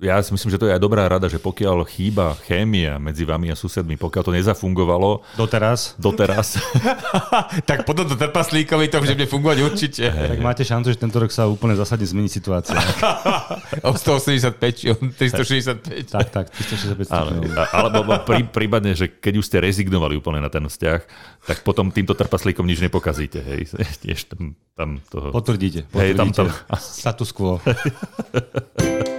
ja si myslím, že to je aj dobrá rada, že pokiaľ chýba chémia medzi vami a susedmi, pokiaľ to nezafungovalo... Doteraz? Doteraz. tak potom to trpaslíkovi to bude fungovať určite. Hey. Tak máte šancu, že tento rok sa úplne zásadne zmení situácia. o 185 či o 365. tak, tak, 365 Ale, alebo prí, prípadne, že keď už ste rezignovali úplne na ten vzťah, tak potom týmto trpaslíkom nič nepokazíte. Hej. Tiež tam, tam toho... Potvrdíte. potvrdíte. Hej, tam, tam... Status quo.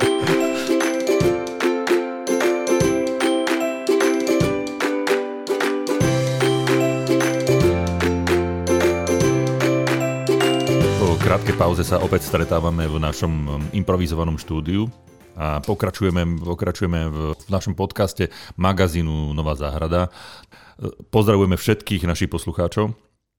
krátkej pauze sa opäť stretávame v našom um, improvizovanom štúdiu a pokračujeme, pokračujeme v, v našom podcaste magazínu Nová záhrada. Pozdravujeme všetkých našich poslucháčov.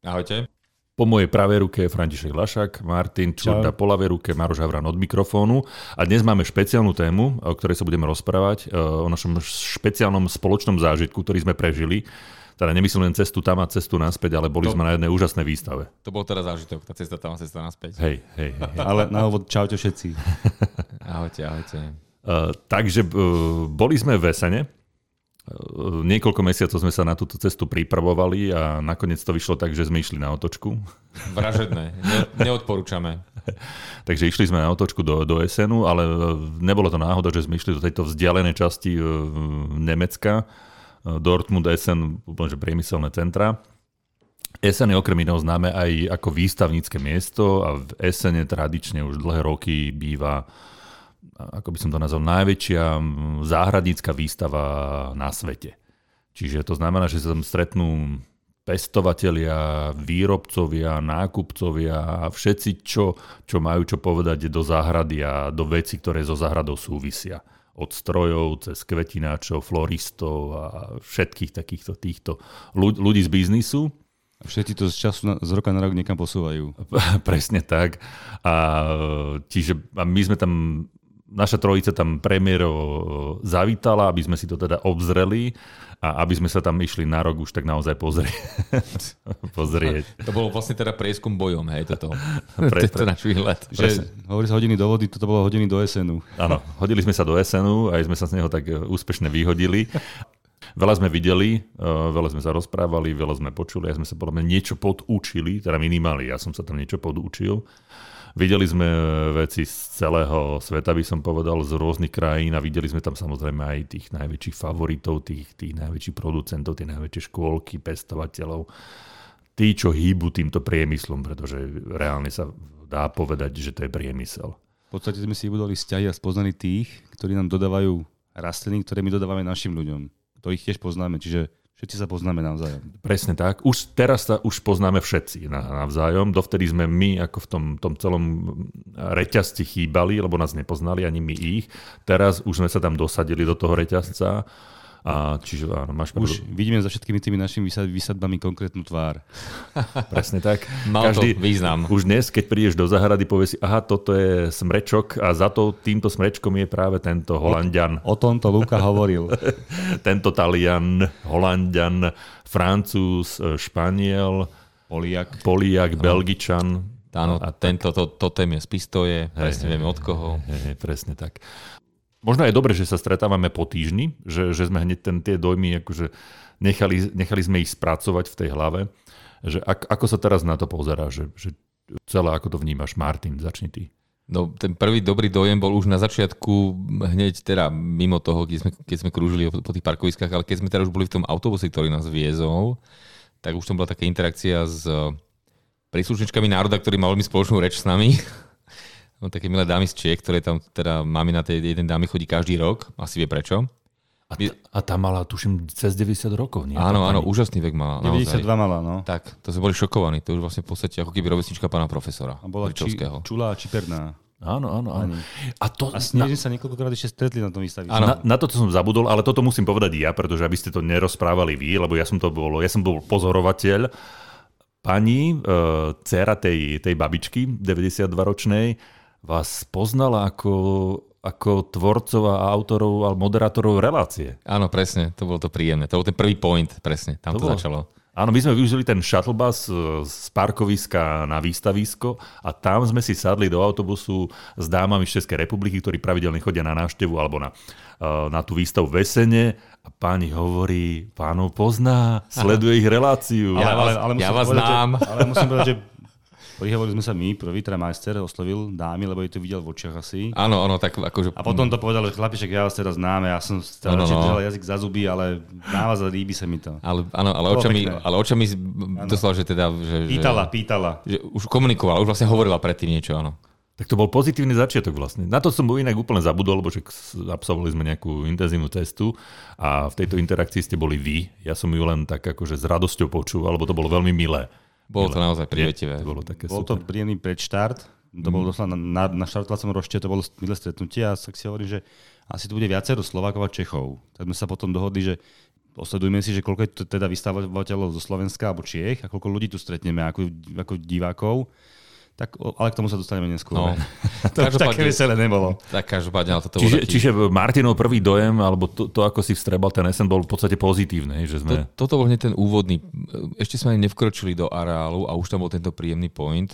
Ahojte. Po mojej pravej ruke je František Lašak, Martin Čurda po ľavej ruke, Maroš Havran od mikrofónu. A dnes máme špeciálnu tému, o ktorej sa budeme rozprávať, o našom špeciálnom spoločnom zážitku, ktorý sme prežili teda nemyslím len cestu tam a cestu naspäť, ale boli to, sme na jednej úžasnej výstave. To bol teraz zážitok, tá cesta tam a cesta naspäť. Hej, hej, hej. ale na úvod čaute všetci. ahojte, ahojte. Uh, takže uh, boli sme v Vesene. Uh, niekoľko mesiacov sme sa na túto cestu pripravovali a nakoniec to vyšlo tak, že sme išli na otočku. Vražedné, ne, neodporúčame. Takže išli sme na otočku do, do Esenu, ale nebolo to náhoda, že sme išli do tejto vzdialenej časti Nemecka, Dortmund, Essen, úplne priemyselné centra. Essen je okrem iného známe aj ako výstavnícke miesto a v Essene tradične už dlhé roky býva, ako by som to nazval, najväčšia záhradnícka výstava na svete. Čiže to znamená, že sa tam stretnú pestovatelia, výrobcovia, nákupcovia a všetci, čo, čo majú čo povedať do záhrady a do veci, ktoré so záhradou súvisia od strojov cez kvetináčov, floristov a všetkých takýchto týchto ľudí z biznisu. Všetci to z času na, z roka na rok niekam posúvajú. Presne tak. A, čiže a my sme tam, naša trojica tam premiéro zavítala, aby sme si to teda obzreli a aby sme sa tam išli na rok už tak naozaj pozrieť. pozrieť. To bolo vlastne teda prieskum bojom, hej, toto. Pre, pre, náš výhľad. Že, hovorí sa hodiny do vody, toto bolo hodiny do SNu. Áno, hodili sme sa do SNu, aj sme sa z neho tak e, úspešne vyhodili. Veľa sme videli, e, veľa sme sa rozprávali, veľa sme počuli, aj sme sa podľa mňa niečo podučili, teda minimálne ja som sa tam niečo podučil. Videli sme veci z celého sveta, by som povedal, z rôznych krajín a videli sme tam samozrejme aj tých najväčších favoritov, tých, tých najväčších producentov, tie najväčšie škôlky, pestovateľov, tí, čo hýbu týmto priemyslom, pretože reálne sa dá povedať, že to je priemysel. V podstate sme si budovali vzťahy a spoznali tých, ktorí nám dodávajú rastliny, ktoré my dodávame našim ľuďom. To ich tiež poznáme, čiže Všetci sa poznáme navzájom. Presne tak. Už teraz sa už poznáme všetci navzájom. Dovtedy sme my ako v tom, tom celom reťazci chýbali, lebo nás nepoznali ani my ich. Teraz už sme sa tam dosadili do toho reťazca a čiže áno, máš pravdu. Už vidíme za všetkými tými našimi vysadbami konkrétnu tvár. Presne tak. Mal Každý, to význam. Už dnes, keď prídeš do zahrady, povieš si, aha, toto je smrečok a za to týmto smrečkom je práve tento Holandian. O, o tomto Luka hovoril. tento Talian, Holandian, Francúz, Španiel, Poliak, Poliak Belgičan. Áno, a tento to, totem je z pistoje, presne vieme od koho. Hej, hej, presne tak možno je dobre, že sa stretávame po týždni, že, že sme hneď ten, tie dojmy, akože nechali, nechali sme ich spracovať v tej hlave. Že ak, ako sa teraz na to pozerá, že, že celé ako to vnímaš? Martin, začni ty. No, ten prvý dobrý dojem bol už na začiatku, hneď teda mimo toho, keď sme, keď sme krúžili po, tých parkoviskách, ale keď sme teda už boli v tom autobuse, ktorý nás viezol, tak už tam bola taká interakcia s príslušničkami národa, ktorí mali mi spoločnú reč s nami no, také milé dámy z Čiek, ktoré tam teda máme na tej jeden dámy chodí každý rok, asi vie prečo. A, t- a tá mala, tuším, cez 90 rokov, nie? Áno, áno, úžasný vek mala. 92 naozaj. mala, no. Tak, to sme boli šokovaní. To už vlastne v podstate ako keby rovesnička pána profesora. A bola či, čulá a čiperná. Áno, áno, áno. A, to, a s na... sa niekoľkokrát ešte stretli na tom výstaví. Na, na toto som zabudol, ale toto musím povedať ja, pretože aby ste to nerozprávali vy, lebo ja som to bol, ja som bol pozorovateľ. Pani, e, dcera tej, tej babičky, 92-ročnej, vás poznala ako, ako tvorcov a autorov a moderátorov relácie. Áno, presne, to bolo to príjemné. To bol ten prvý point, presne, tam to, to bolo, začalo. Áno, my sme využili ten shuttle bus e, z parkoviska na výstavisko a tam sme si sadli do autobusu s dámami z Českej republiky, ktorí pravidelne chodia na návštevu alebo na, e, na tú výstavu v Esene a pani hovorí, pánov pozná, sleduje ich reláciu. Ja vás- ja vás povedať, znám. Že, ale musím povedať, že prihovorili sme sa my, prvý teda majster oslovil dámy, lebo jej to videl v očiach asi. Áno, áno, tak akože... A potom to povedal, že chlapiček, ja vás teraz znám, ja som No, teda no, no. držal jazyk za zuby, ale na vás líbi sa mi to. Ale, áno, ale Bolo očami, pekné. ale očami doslova, že teda... Že, Pýtala, že, pýtala. že už komunikovala, už vlastne hovorila predtým niečo, áno. Tak to bol pozitívny začiatok vlastne. Na to som bol inak úplne zabudol, lebo s- absolvovali sme nejakú intenzívnu cestu a v tejto interakcii ste boli vy. Ja som ju len tak akože s radosťou počúval, lebo to bolo veľmi milé. Bolo to naozaj privetivé. To bolo také Bol to príjemný predštart. To bolo doslova na, na, na štartovacom rošte, to bolo milé stretnutie a tak si hovorím, že asi tu bude viacero Slovákov a Čechov. Tak sme sa potom dohodli, že osledujme si, že koľko je tu teda vystávateľov zo Slovenska alebo Čiech a koľko ľudí tu stretneme ako, ako divákov. Tak, ale k tomu sa dostaneme neskôr. No. to už také veselé nebolo. Tak každopádne, ale toto Čiže, taký- čiže Martinov prvý dojem, alebo to, to, ako si vstrebal ten SN, bol v podstate pozitívne, hej, že To, sme... toto bol hneď ten úvodný. Ešte sme ani nevkročili do areálu a už tam bol tento príjemný point,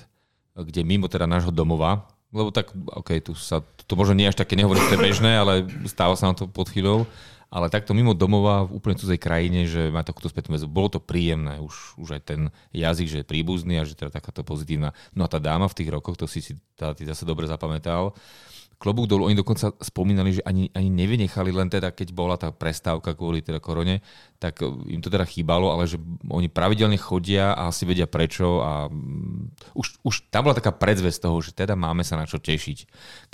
kde mimo teda nášho domova, lebo tak, OK, tu sa, to možno nie až také nehovorím, že to bežné, ale stáva sa nám to pod chvíľou, ale takto mimo domova v úplne cudzej krajine, že má takúto spätnú väzbu. Bolo to príjemné, už, už aj ten jazyk, že je príbuzný a že teda takáto pozitívna. No a tá dáma v tých rokoch, to si si tá, ty zase dobre zapamätal, klobúk dolu, oni dokonca spomínali, že ani, ani nevynechali len teda, keď bola tá prestávka kvôli teda korone, tak e, im to teda chýbalo, ale že oni pravidelne chodia a asi vedia prečo a mm, už, už tam bola taká predzvesť toho, že teda máme sa na čo tešiť,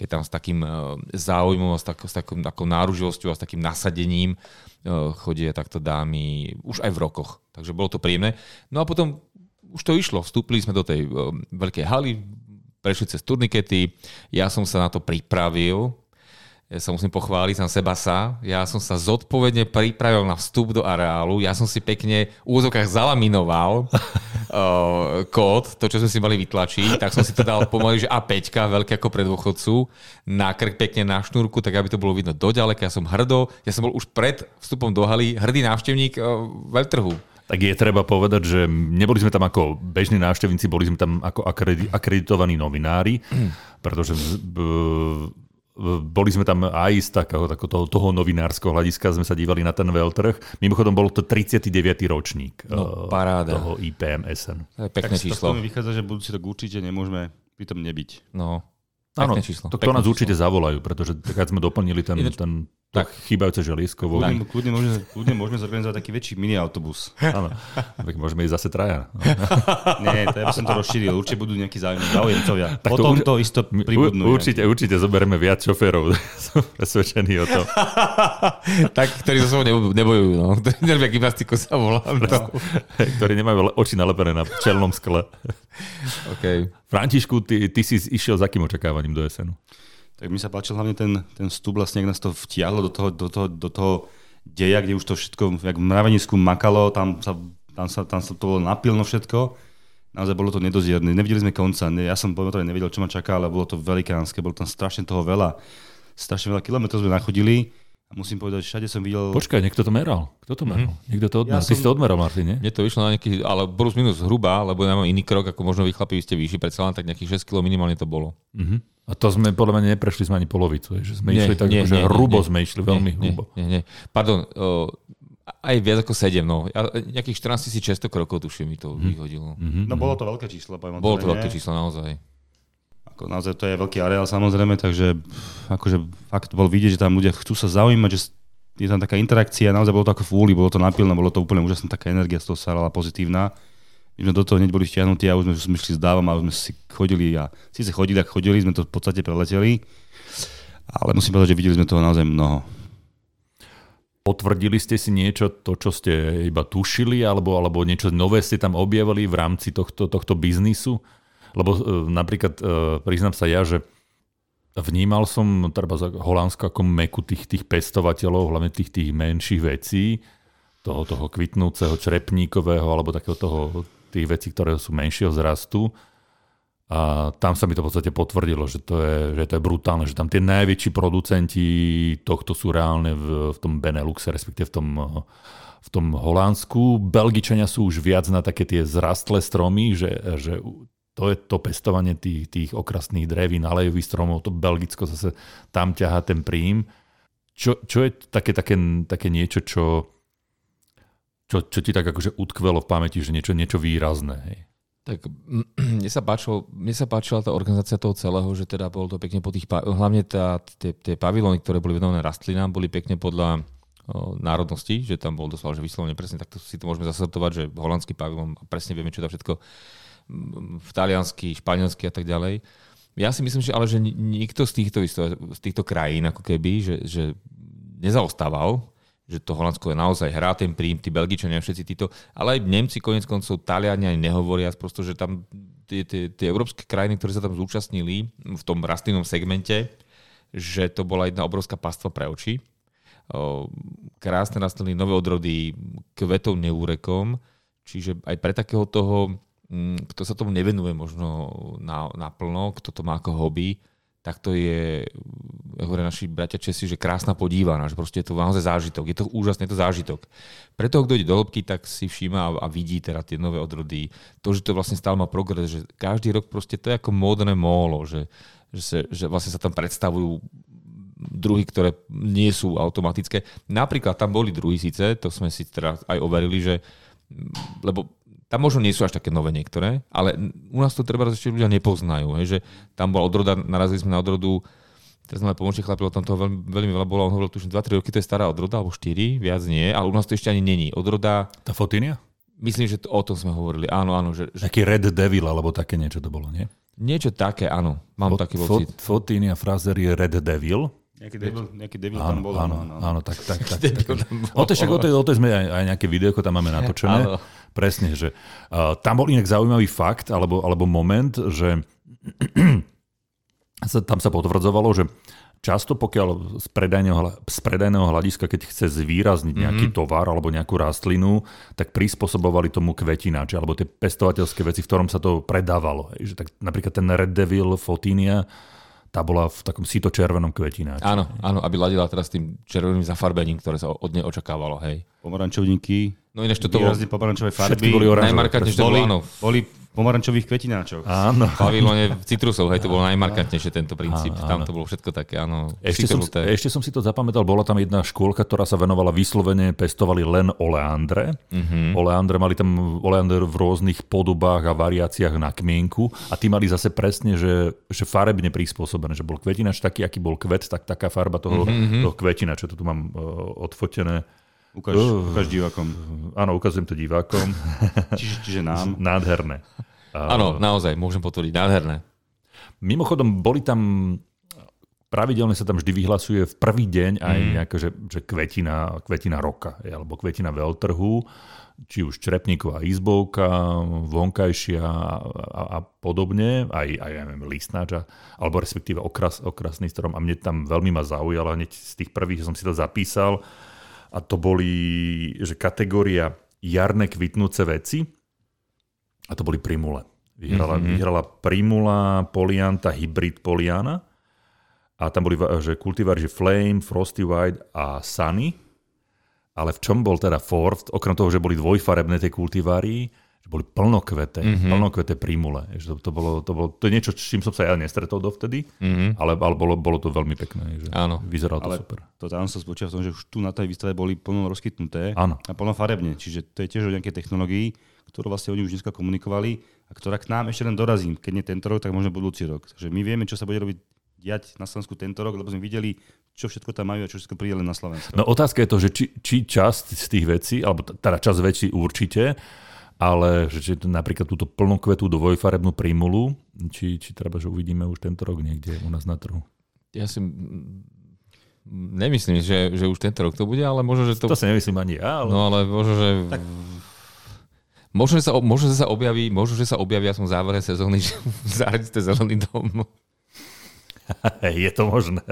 keď tam s takým e, záujmom s, tak, s takou, takou náruživosťou a s takým nasadením e, chodia takto dámy už aj v rokoch. Takže bolo to príjemné. No a potom už to išlo, vstúpili sme do tej veľkej haly, prešli cez turnikety, ja som sa na to pripravil, ja sa musím pochváliť sám seba sa. Ja som sa zodpovedne pripravil na vstup do areálu. Ja som si pekne v úzokách zalaminoval uh, kód, to, čo sme si mali vytlačiť. Tak som si to dal pomaly, že A5, veľké ako pre dôchodcu, na krk pekne na šnúrku, tak aby to bolo vidno doďaleka. Ja som hrdo, ja som bol už pred vstupom do haly hrdý návštevník uh, veľtrhu. Tak je treba povedať, že neboli sme tam ako bežní návštevníci, boli sme tam ako akredi- akreditovaní novinári, pretože z- b- b- boli sme tam aj z takého, takého toho, toho novinárskeho hľadiska, sme sa dívali na ten veľtrh. Mimochodom, bol to 39. ročník No, eh, paráda. toho IPM SN. To je Tak pekné z toho číslo. mi vychádza, že budúci rok určite nemôžeme pritom nebyť. No, Áno, číslo. to, to pekné nás číslo. určite zavolajú, pretože keď sme doplnili ten, Ináč- ten tak. chýbajúce želiesko. Vo... Kľudne, kľudne, môžeme, kľudne môžeme zorganizovať taký väčší mini autobus. Áno, tak môžeme ísť zase traja. Nie, to ja by som to rozšíril. Určite budú nejakí záujemcovia. Tak to Potom už- to isto pribudnú. určite, určite zoberieme viac šoférov. Som presvedčený o tom. tak, ktorí so sebou nebo- nebojujú, no. Ktorí nerobia gymnastiku sa volám. No. ktorí nemajú oči nalepené na čelnom skle. Okay. Františku, ty, ty si išiel za akým očakávaním do SN? Tak mi sa páčil hlavne ten, ten vstup, vlastne, ak nás to vtiahlo do toho, do toho, do toho deja, kde už to všetko, jak v mravenisku makalo, tam sa, tam sa, tam sa to bolo napilno všetko. Naozaj bolo to nedozierne. Nevideli sme konca. Ne- Ja som povedal, nevedel, čo ma čaká, ale bolo to velikánske. Bolo tam strašne toho veľa. Strašne veľa kilometrov sme nachodili. A musím povedať, všade som videl... Počkaj, niekto to meral. Kto to meral? Mm-hmm. Niekto to odmeral. Ja Ty som- si to odmeral, Martin, nie? Mne to vyšlo na nejaký, ale plus minus hruba, lebo ja mám iný krok, ako možno vy chlapi, vy ste vyšší, predsa len tak nejakých 6 kg minimálne to bolo. Mm-hmm. A to sme podľa mňa neprešli sme ani polovicu. Že sme išli tak, že hrubo sme išli, veľmi nie, hrubo. Nie, nie, Pardon, uh, aj viac ako 7, no. Ja, nejakých 14 600 krokov tuším mi to vyhodilo. Mm-hmm. No bolo to veľké číslo, poviem Bolo to veľké číslo naozaj. Ako naozaj to je veľký areál samozrejme, takže akože fakt bol vidieť, že tam ľudia chcú sa zaujímať, že je tam taká interakcia, naozaj bolo to ako v úli, bolo to napilné, bolo to úplne úžasná taká energia z toho sa pozitívna. My sme do toho hneď boli stiahnutí a už sme, už sme šli s dávom a už sme si chodili a síce chodili, ak chodili, sme to v podstate preleteli, ale musím povedať, že videli sme toho naozaj mnoho. Potvrdili ste si niečo, to, čo ste iba tušili, alebo, alebo niečo nové ste tam objavili v rámci tohto, tohto biznisu? Lebo e, napríklad, e, priznám sa ja, že vnímal som treba za Holandsko ako meku tých, tých pestovateľov, hlavne tých, tých menších vecí, toho, toho kvitnúceho črepníkového, alebo takého toho, tých vecí, ktoré sú menšieho zrastu. A tam sa mi to v podstate potvrdilo, že to je, že to je brutálne, že tam tie najväčší producenti tohto sú reálne v, v tom Beneluxe, respektíve v tom, v tom Holandsku. Belgičania sú už viac na také tie zrastlé stromy, že, že to je to pestovanie tých, tých okrasných drevín, alejových stromov, to Belgicko zase tam ťahá ten príjm. Čo, čo je také, také, také niečo, čo, čo, čo ti tak akože utkvelo v pamäti, že niečo, niečo výrazné? Hej? Tak mne sa, páčilo, mne sa páčila tá organizácia toho celého, že teda bolo to pekne po tých, hlavne tie, pavilóny, ktoré boli venované rastlinám, boli pekne podľa národnosti, že tam bol doslova, že vyslovene presne, takto si to môžeme zasadovať, že holandský pavilón, presne vieme, čo tam všetko v taliansky, španielsky a tak ďalej. Ja si myslím, že ale že nikto z týchto, z týchto krajín ako keby, že, že nezaostával že to Holandsko je naozaj hrá ten príjm, tí Belgičania, všetci títo, ale aj Nemci, konec koncov, Taliani aj nehovoria, prosto, že tam tie, tie, tie európske krajiny, ktoré sa tam zúčastnili v tom rastlinnom segmente, že to bola jedna obrovská pastva pre oči. Krásne rastliny, nové odrody, kvetov neúrekom, čiže aj pre takého toho, mm, kto sa tomu nevenuje možno naplno, kto to má ako hobby, tak to je, hovoria naši bratia Česi, že krásna podívaná, že proste je to naozaj zážitok. Je to úžasný, je to zážitok. Pre toho, kto ide do hĺbky, tak si všíma a, vidí teda tie nové odrody. To, že to vlastne stále má progres, že každý rok proste to je ako módne mólo, že, že, sa, že vlastne sa tam predstavujú druhy, ktoré nie sú automatické. Napríklad tam boli druhy síce, to sme si teda aj overili, že lebo tam možno nie sú až také nové niektoré, ale u nás to treba ešte ľudia nepoznajú. Hej, že tam bola odroda, narazili sme na odrodu, teraz sme pomočný chlapil, tam toho veľmi, veľmi veľa bolo, on hovoril, tuším 2-3 roky, to je stará odroda, alebo 4, viac nie, ale u nás to ešte ani není. Odroda... Tá fotínia? Myslím, že to, o tom sme hovorili. Áno, áno. Že, že... Taký Red Devil, alebo také niečo to bolo, nie? Niečo také, áno. Mám Fo- taký pocit. Fotínia Fraser je Red Devil. Nejaký devil, nejaký devil áno, tam bol. Áno, áno, áno, tak, tak, tak. tak. O tej, však, o tej, o tej sme aj, aj nejaké video, tam máme natočené. Áno. Presne, že uh, tam bol inak zaujímavý fakt, alebo, alebo moment, že sa, tam sa potvrdzovalo, že často pokiaľ z predajného, z predajného hľadiska, keď chce zvýrazniť nejaký mm-hmm. tovar alebo nejakú rastlinu, tak prispôsobovali tomu kvetináči alebo tie pestovateľské veci, v ktorom sa to predávalo. Že tak napríklad ten Red Devil Fotínia, tá bola v takom síto-červenom kvetináči. Áno, áno, aby ladila teraz tým červeným zafarbením, ktoré sa od nej očakávalo. Hej. Pomarančovníky No ináč toto bolo... pomarančové farby. boli oranžové. Najmarkantnejšie to bolo, áno. Boli pomarančových kvetináčov. Áno. V pavilóne citrusov, hej, to bolo najmarkantnejšie tento princíp. Áno. Tam to bolo všetko také, áno. Ešte som, ešte som si to zapamätal, bola tam jedna škôlka, ktorá sa venovala vyslovene, pestovali len oleandre. Uh-huh. Oleandre, mali tam oleander v rôznych podobách a variáciách na kmienku a tí mali zase presne, že, že farebne prispôsobené, že bol kvetinač taký, aký bol kvet, tak taká farba toho, uh-huh. toho kvetinača. To tu mám uh, odfotené. Ukáž, uh, ukáž divákom. Áno, ukazujem to divákom. čiže, čiže nám. Nádherné. Áno, naozaj, môžem potvrdiť, nádherné. Mimochodom, boli tam pravidelne sa tam vždy vyhlasuje v prvý deň aj mm. nejaká, že, že kvetina, kvetina roka, alebo kvetina veľtrhu, či už črepníková izbovka, vonkajšia a, a, a podobne, aj, aj ja neviem, listnáč, alebo respektíve okras, okrasný strom. A mne tam veľmi ma zaujala, hneď z tých prvých som si to zapísal, a to boli, že kategória jarné kvitnúce veci a to boli primule. Vyhrala, mm-hmm. vyhrala primula, polianta, hybrid poliana a tam boli že kultivári, že Flame, Frosty White a Sunny. Ale v čom bol teda Ford, okrem toho, že boli dvojfarebné tie kultivári, že boli plnokvete, mm-hmm. plnokvete prímule. Že to, to, bolo, to, bolo, to je niečo, s čím som sa ja nestretol dovtedy, mm-hmm. ale, ale bolo, bolo to veľmi pekné. Že Áno. Vyzeralo to ale super. To tam sa spočíva v tom, že už tu na tej výstave boli plno rozkytnuté Áno. a plno farebne. Čiže to je tiež o nejakej technológii, ktorú vlastne oni už dneska komunikovali a ktorá k nám ešte len dorazí. Keď nie tento rok, tak možno budúci rok. Takže my vieme, čo sa bude robiť diať na Slovensku tento rok, lebo sme videli, čo všetko tam majú a čo všetko príde len na Slovensku. No otázka je to, že či, či časť z tých vecí, alebo teda časť vecí určite, ale že či napríklad túto plnokvetú dvojfarebnú prímulu, či, či treba, že uvidíme už tento rok niekde u nás na trhu. Ja si nemyslím, že, že už tento rok to bude, ale možno, že to... To si nemyslím ani ja, ale... No ale možno, že... Tak... Možno, že sa, možno, že sa objaví, možno, že sa objaví aspoň závere sezóny, že zaradíte zelený dom. je to možné.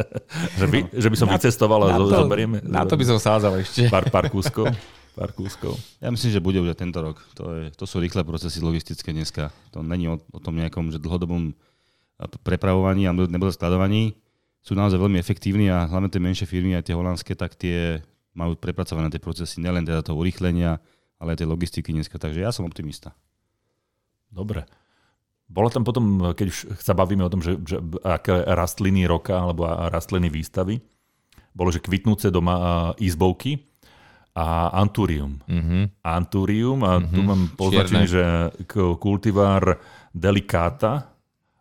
Že by, že by som na, vycestoval a na to, zoberieme. Na to by som sádzal ešte. Pár, pár kúskov. Parkúskou. Ja myslím, že bude už aj tento rok. To, je, to sú rýchle procesy logistické dneska. To není o, o tom nejakom že dlhodobom prepravovaní a nebude skladovaní. Sú naozaj veľmi efektívni a hlavne tie menšie firmy, aj tie holandské, tak tie majú prepracované tie procesy, nielen teda toho urýchlenia, ale aj tej logistiky dneska. Takže ja som optimista. Dobre. Bola tam potom, keď už sa bavíme o tom, že, že aké rastliny roka alebo rastliny výstavy, bolo, že kvitnúce doma izbovky a anturium. Mm-hmm. Anturium a mm-hmm. tu mhm. mám poznačený, že kultivár delikáta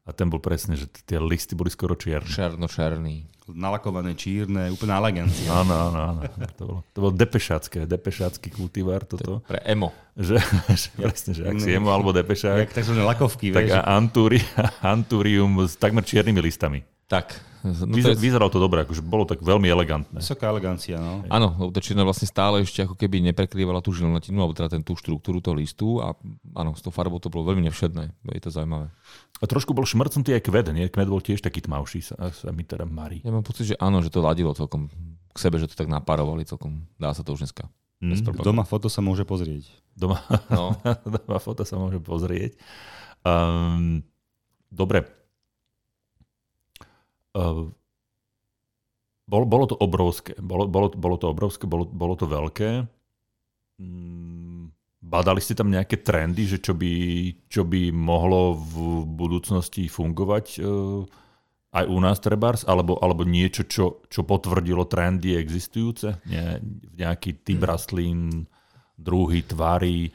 a ten bol presne, že tie listy boli skoro čierne. Černo-černý. Nalakované, čírne, úplne elegancia. Áno, áno, áno. To bolo, to bolo depešácké, depešácky kultivár toto. Pre emo. Že, že presne, že ak si emo alebo depešák. Jak takzvané lakovky, tak vieš. a anturi, anturium s takmer čiernymi listami. Tak. No Vyzer, je... Vyzeralo to dobre, akože bolo tak veľmi elegantné. Vysoká elegancia, no. Áno, lebo tá čierna vlastne stále ešte ako keby neprekrývala tú žilnatinu, alebo teda ten, tú štruktúru toho listu a áno, s tou farbou to bolo veľmi nevšedné. Je to zaujímavé. A trošku bol šmrcnutý aj kvet, nie? Kvet bol tiež taký tmavší, sa, sa mi teda marí. Ja mám pocit, že áno, že to ladilo celkom k sebe, že to tak napárovali celkom. Dá sa to už dneska. Mm, doma foto sa môže pozrieť. Doma, no. doma foto sa môže pozrieť. Um, dobre, bolo, bolo to obrovské. Bolo, bolo, bolo to obrovské, bolo, bolo to veľké. Mm, badali ste tam nejaké trendy, že čo by, čo by mohlo v budúcnosti fungovať uh, aj u nás trebárs, alebo, alebo niečo, čo, čo potvrdilo trendy existujúce? Nie, nejaký typ rastlín, druhy, tvary,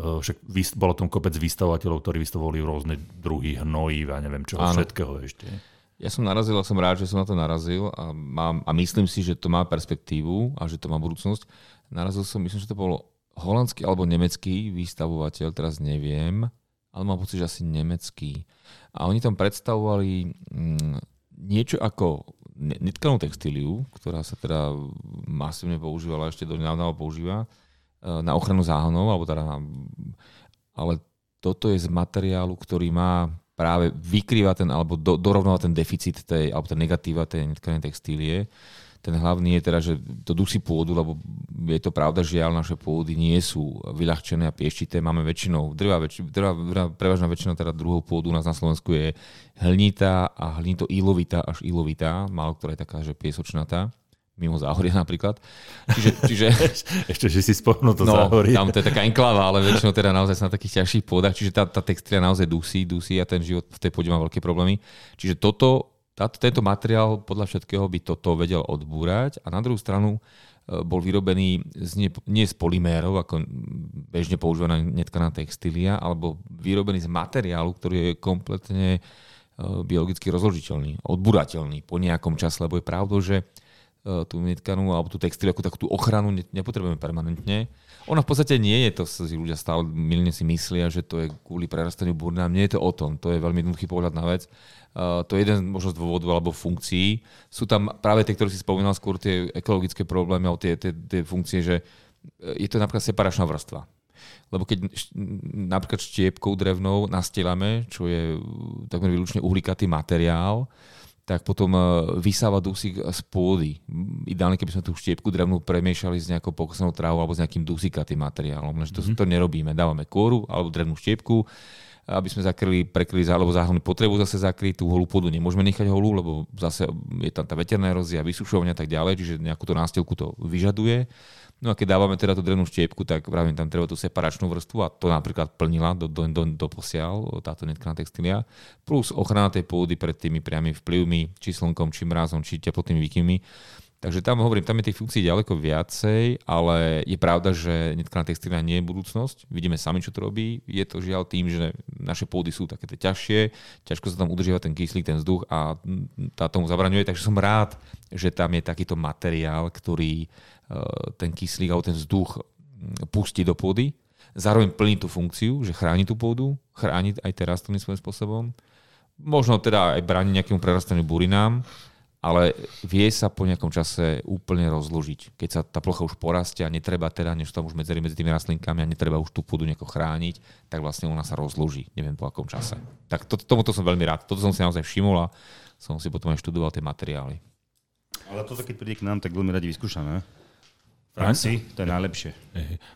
uh, však bolo tam kopec vystavovateľov, ktorí vystavovali rôzne druhy hnojív a neviem čo všetkého ešte. Ja som narazil a som rád, že som na to narazil a, mám, a myslím si, že to má perspektívu a že to má budúcnosť. Narazil som, myslím, že to bol holandský alebo nemecký výstavovateľ, teraz neviem, ale mám pocit, že asi nemecký. A oni tam predstavovali mm, niečo ako netkanú textíliu, ktorá sa teda masívne používala, ešte do nedávna používa, e, na ochranu záhonov, alebo teda na, ale toto je z materiálu, ktorý má práve vykrýva ten, alebo do, dorovnáva ten deficit tej, alebo ten negatíva tej netkanej textílie. Ten hlavný je teda, že to dusí pôdu, lebo je to pravda, že žiaľ naše pôdy nie sú vyľahčené a pieštité. Máme väčšinou, drvá, väč, drvá, drvá prevažná väčšina teda druhou pôdu u nás na Slovensku je hlinitá a hlinito ilovitá až ilovitá, málo ktorá je taká, že piesočnatá mimo záhoria napríklad. Čiže, čiže, Ešte, že si spomenul to no, záhorie. Tam to je taká enkláva, ale väčšinou teda naozaj na takých ťažších pôdach, čiže tá, tá textília naozaj dusí, dusí a ten život v tej pôde má veľké problémy. Čiže toto, táto, tento materiál podľa všetkého by toto vedel odbúrať a na druhú stranu e, bol vyrobený z nie, nie z polymérov, ako bežne používaná netkaná textília, alebo vyrobený z materiálu, ktorý je kompletne e, biologicky rozložiteľný, odburateľný po nejakom čase, lebo je pravdou, že tú netkanú alebo tú textil, ako takú tú ochranu nepotrebujeme permanentne. Ona v podstate nie je to, si ľudia stále milne si myslia, že to je kvôli prerastaniu burnám. Nie je to o tom. To je veľmi jednoduchý pohľad na vec. Uh, to je jeden možno z dôvodov alebo funkcií. Sú tam práve tie, ktoré si spomínal, skôr tie ekologické problémy alebo tie, tie, tie funkcie, že e, je to napríklad separačná vrstva. Lebo keď napríklad štiepkou drevnou nastielame, čo je takmer výlučne uhlikatý materiál, tak potom e, vysáva dusík z pôdy. Ideálne, keby sme tú štiepku drevnú premiešali s nejakou pokosenou trávou alebo s nejakým dusíkatým materiálom. Lenže to, mm-hmm. to nerobíme. Dávame kôru alebo drevnú štiepku, aby sme zakryli, prekryli alebo záhľadnú potrebu zase zakryť. Tú holú pôdu nemôžeme nechať holú, lebo zase je tam tá veterná erózia, vysušovania a tak ďalej, čiže nejakú to nástielku to vyžaduje. No a keď dávame teda tú drevnú štiepku, tak pravím, tam treba tú separačnú vrstvu a to napríklad plnila do, do, do, do posiaľ táto netkaná textília. Plus ochrana tej pôdy pred tými priamými vplyvmi, či slnkom, či mrazom, či teplotnými výkyvmi. Takže tam hovorím, tam je tých funkcií ďaleko viacej, ale je pravda, že netkaná textília nie je budúcnosť. Vidíme sami, čo to robí. Je to žiaľ tým, že naše pôdy sú také ťažšie, ťažko sa tam udržiava ten kyslík, ten vzduch a tá tomu zabraňuje. Takže som rád, že tam je takýto materiál, ktorý ten kyslík alebo ten vzduch mm, pustí do pôdy. Zároveň plní tú funkciu, že chráni tú pôdu, chráni aj tie rastliny svojím spôsobom. Možno teda aj bráni nejakému prerastaniu burinám, ale vie sa po nejakom čase úplne rozložiť. Keď sa tá plocha už porastie a netreba teda, než tam už medzery medzi tými rastlinkami a netreba už tú pôdu nejako chrániť, tak vlastne ona sa rozloží, neviem po akom čase. Tak to, tomuto som veľmi rád. Toto som si naozaj všimol a som si potom aj študoval tie materiály. Ale toto, keď príde k nám, tak veľmi radi vyskúšame. Praxi, to je najlepšie.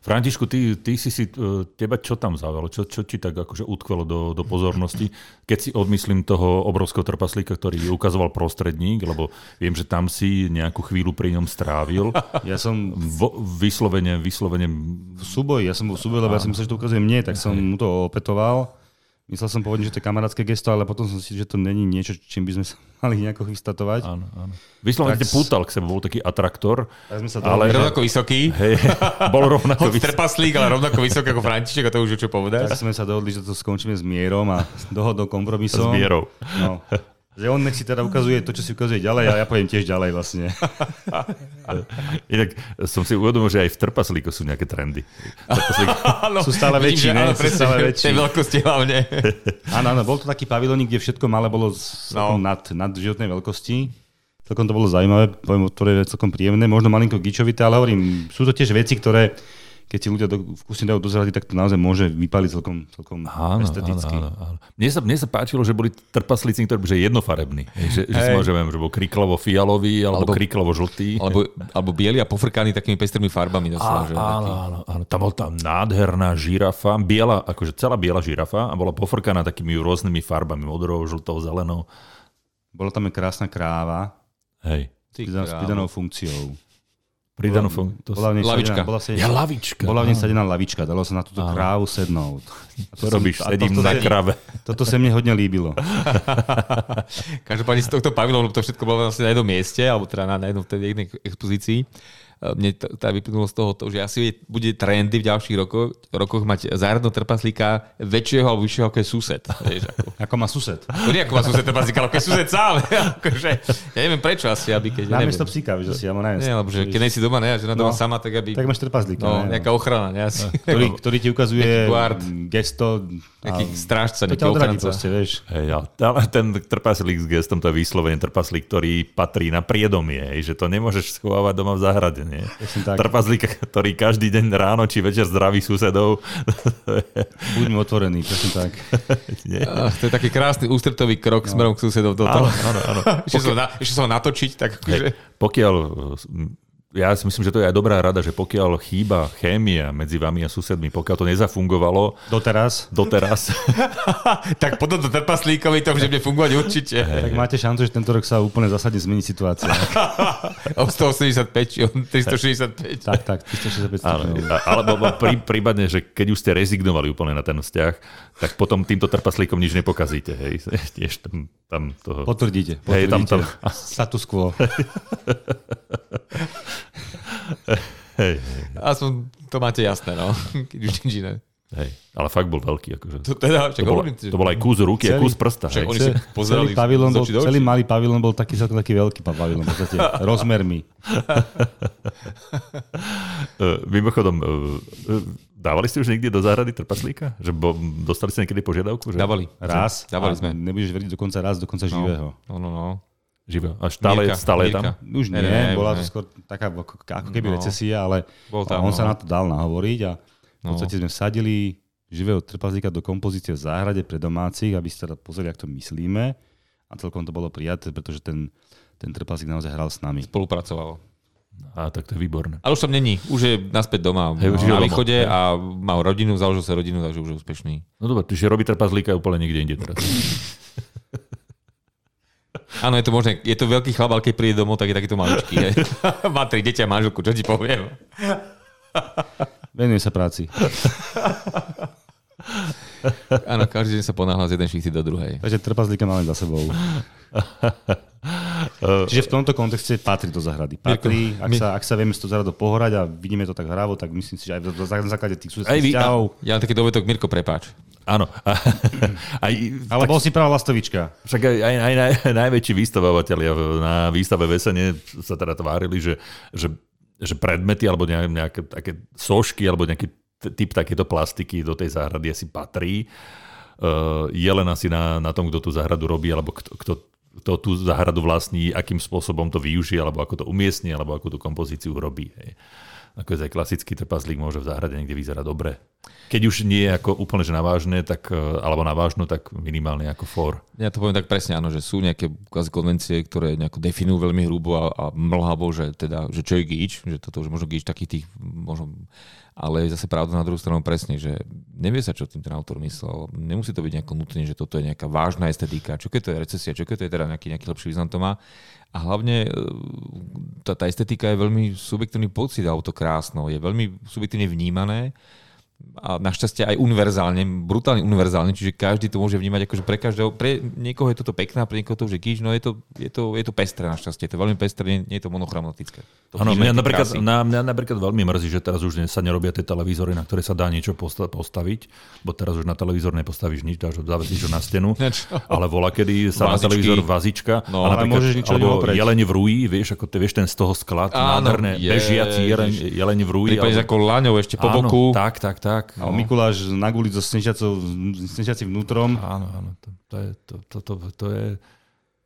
Františku, ty, ty si si, e, teba čo tam zaujalo? Čo, čo ti tak akože utkvelo do, do pozornosti? Keď si odmyslím toho obrovského trpaslíka, ktorý ukazoval prostredník, lebo viem, že tam si nejakú chvíľu pri ňom strávil. Ja som Vo, vyslovene, vyslovene... v súboji, ja som bol v súboji, lebo ja som myslel, že to ukazuje mne, tak som mu to opetoval. Myslel som pôvodne, že to je kamarátske gesto, ale potom som si, že to není niečo, čím by sme sa mali nejako chystatovať. Áno, áno. Vyslovene Tak s- pútal k sebe, bol taký atraktor. Tak sme sa Ale- ale... Rovnako vysoký. Hej, bol rovnako vysoký. trpaslík, ale rovnako vysoký ako František, a to už je čo povedať. tak sme sa dohodli, že to skončíme s mierom a dohodou S kompromisom. mierou. No. Že on nech si teda ukazuje to, čo si ukazuje ďalej a ja poviem tiež ďalej vlastne. Inak som si uvedomil, že aj v trpaslíku sú nejaké trendy. Áno, Sú stále že ne? Sú stále väčší. Tej veľkosti hlavne. Áno, áno, bol to taký pavilónik, kde všetko malé bolo z, no. nad, nad životnej veľkosti. Celkom to bolo zaujímavé, poviem, ktoré je celkom príjemné, možno malinko gičovité, ale hovorím, sú to tiež veci, ktoré keď si ľudia do, vkusne dajú do zrady, tak to naozaj môže vypaliť celkom, celkom áno, áno, esteticky. áno, áno. Mne, sa, mne sa páčilo, že boli trpaslíci, ktorí že jednofarební. Že, že, Hej. hey. že, bol kriklavo-fialový alebo, Alebo- kriklavo-žltý. Alebo, alebo bieli a pofrkaní takými pestrými farbami. Doslova, že, áno, taký. áno, áno. Tam bola tam nádherná žirafa, biela, akože celá biela žirafa a bola pofrkaná takými rôznymi farbami, modrou, žltou, zelenou. Bola tam aj krásna kráva Hej. S pridanou funkciou. Pridanú fun- to Bola v Lavička. bola, Ja sadená, lavička. bola v nej sadená lavička, dalo sa na túto krávu sednúť. A To som- robíš, a sedím toto na krave. Toto sa mne hodne líbilo. Každopádne z tohto pavilónu, lebo to všetko bolo vlastne na jednom mieste, alebo teda na, na jednom tej jednej expozícii. E, Mne to, teda vyplynulo z toho, to, že asi bude trendy v ďalších rokoch, rokoch mať záhradného trpaslíka väčšieho alebo vyššieho ako je sused. Vieš, ako. Ako má sused. To nie ako má sused trpaslíka, ale ako je sused sám. akože, ja neviem prečo asi, aby keď... Ja neviem. Namiesto psíka, vieš, asi, ja mu Nie, lebo že keď nejsi doma, ne, a žena doma No. sama, tak aby... Tak máš trpazlíka. No, ne, nejaká ochrana, ne, asi. ktorý, ktorý ti ukazuje guard. gesto. Nejaký strážca, To nejaký ochranca. proste, vieš. Hej, ale ten trpaslík s gestom to je vyslovene trpaslík, ktorý patrí na priedomie, že to nemôžeš schovávať doma v záhrade. Nie? Trpaslík, ktorý každý deň ráno či večer zdraví susedov. Buďme otvorení, presne tak. nie? Ah, to je taký krásny ústretový krok smerom k susedov do toho. Áno, áno, áno. Ešte ešte sa ho natočiť, tak akože... Hej, pokiaľ, ja si myslím, že to je aj dobrá rada, že pokiaľ chýba chémia medzi vami a susedmi, pokiaľ to nezafungovalo Doteraz. doteraz, tak potom to trpaslíkovi to bude fungovať určite. Tak máte šancu, že tento rok sa úplne zásadne zmení situácia. O 185 či o 365. tak, tak, 365 áno, stupňov. a- alebo prí, prípadne, že keď už ste rezignovali úplne na ten vzťah, tak potom týmto trpaslíkom nič nepokazíte. Hej. Tiež tam, tam toho... Potvrdíte, Hej, tam- potvrdíte. tam- Status quo. Hej, hej, Aspoň to máte jasné, no. Keď už nič iné. hej. Ale fakt bol veľký. Akože. To, teda, To, bol, to bol aj kus ruky a Celý- kus prsta. Však Hej. oni si pozerali celý, pavilon bol, celý malý pavilon bol taký taký veľký pavilon, v podstate rozmermi. Uh, mimochodom, uh, uh, dávali ste už niekde do záhrady trpaslíka? Že bo, dostali ste niekedy požiadavku? Že... Dávali. Raz Dávali a sme. nebudeš veriť dokonca raz, dokonca živého. No, no, no. Živo. A stále, Mirka, stále je tam? Už nie, ne, bola to skôr taká ako, keby No. recesia, ale Bol tam, on sa no. na to dal nahovoriť a v No. podstate sme vsadili živého trpazlíka do kompozície v záhrade pre domácich, aby ste teda pozreli, ako to myslíme. A celkom to bolo prijaté, pretože ten, ten trpazlík naozaj hral s nami. Spolupracovalo. A tak to je výborné. Ale už tam není. Už je naspäť doma Hej, už na východe a má rodinu, založil sa rodinu, takže už je úspešný. No dobre, čiže robí trpaslíka úplne niekde inde teraz. Áno, je to možné. Je to veľký chlap, ale keď príde domov, tak je takýto maličký. hej. Má tri deti a manželku, čo ti poviem. Venuje sa práci. Áno, každý deň sa ponáhľa z jeden šichty do druhej. Takže trpazlíka máme za sebou. Čiže v tomto kontexte patrí do zahrady. Patrí, ak my- sa, ak sa vieme s tou záhradou pohorať a vidíme to tak hravo, tak myslím si, že aj na základe tých susedských vzťahov. Ja len taký dovetok, Mirko, prepáč. Áno. A, aj, Ale bol si pravá lastovička. Však aj, aj, aj naj, najväčší výstavovateľia na výstave Vesene sa teda tvárili, že, že, že predmety alebo nejaké, nejaké také sošky alebo nejaký typ takéto plastiky do tej záhrady asi patrí. Uh, je len asi na, na tom, kto tú záhradu robí alebo kto, kto, kto tú záhradu vlastní, akým spôsobom to využije alebo ako to umiestni alebo ako tú kompozíciu robí. Hej. Ako aj klasický trpaslík môže v záhrade niekde vyzerať dobre. Keď už nie je ako úplne že navážne, tak, e, alebo navážno, tak minimálne ako for. Ja to poviem tak presne, áno, že sú nejaké konvencie, ktoré nejako definujú veľmi hrubo a, a mlhavo, že, teda, že čo je gíč, že toto, že možno gíč takých tých, možno, ale je zase pravda na druhú stranu presne, že nevie sa, čo tým ten autor myslel. Nemusí to byť nejako nutne, že toto je nejaká vážna estetika. Čo keď to je recesia, čo keď to je teda nejaký, nejaký lepší význam to má. A hlavne e, tá, tá estetika je veľmi subjektívny pocit auto krásno, je veľmi subjektívne vnímané a našťastie aj univerzálne, brutálne univerzálne, čiže každý to môže vnímať akože pre každého, pre niekoho je toto pekná, pre niekoho to už je kýž, no je to, je to, je to pestré našťastie, je to veľmi pestré, nie, nie je to monochromatické. Áno, mňa napríklad, na, mňa napríklad veľmi mrzí, že teraz už sa nerobia tie televízory, na ktoré sa dá niečo postaviť, bo teraz už na televízor nepostavíš nič, dáš zavesíš ho na stenu, ale vola, kedy sa Vazičky. na televízor vazička no, a napríklad, môžeš alebo jeleň v rúji, vieš, ako ty vieš ten z toho sklad, nádherné, bežiaci jeleň, jeleň v rúji. Prípadne ako laňou ešte po boku. Tak, tak, tak. No. A Mikuláš na guli so snežiacim vnútrom. Áno, áno. To, to, je, to, to, to, to je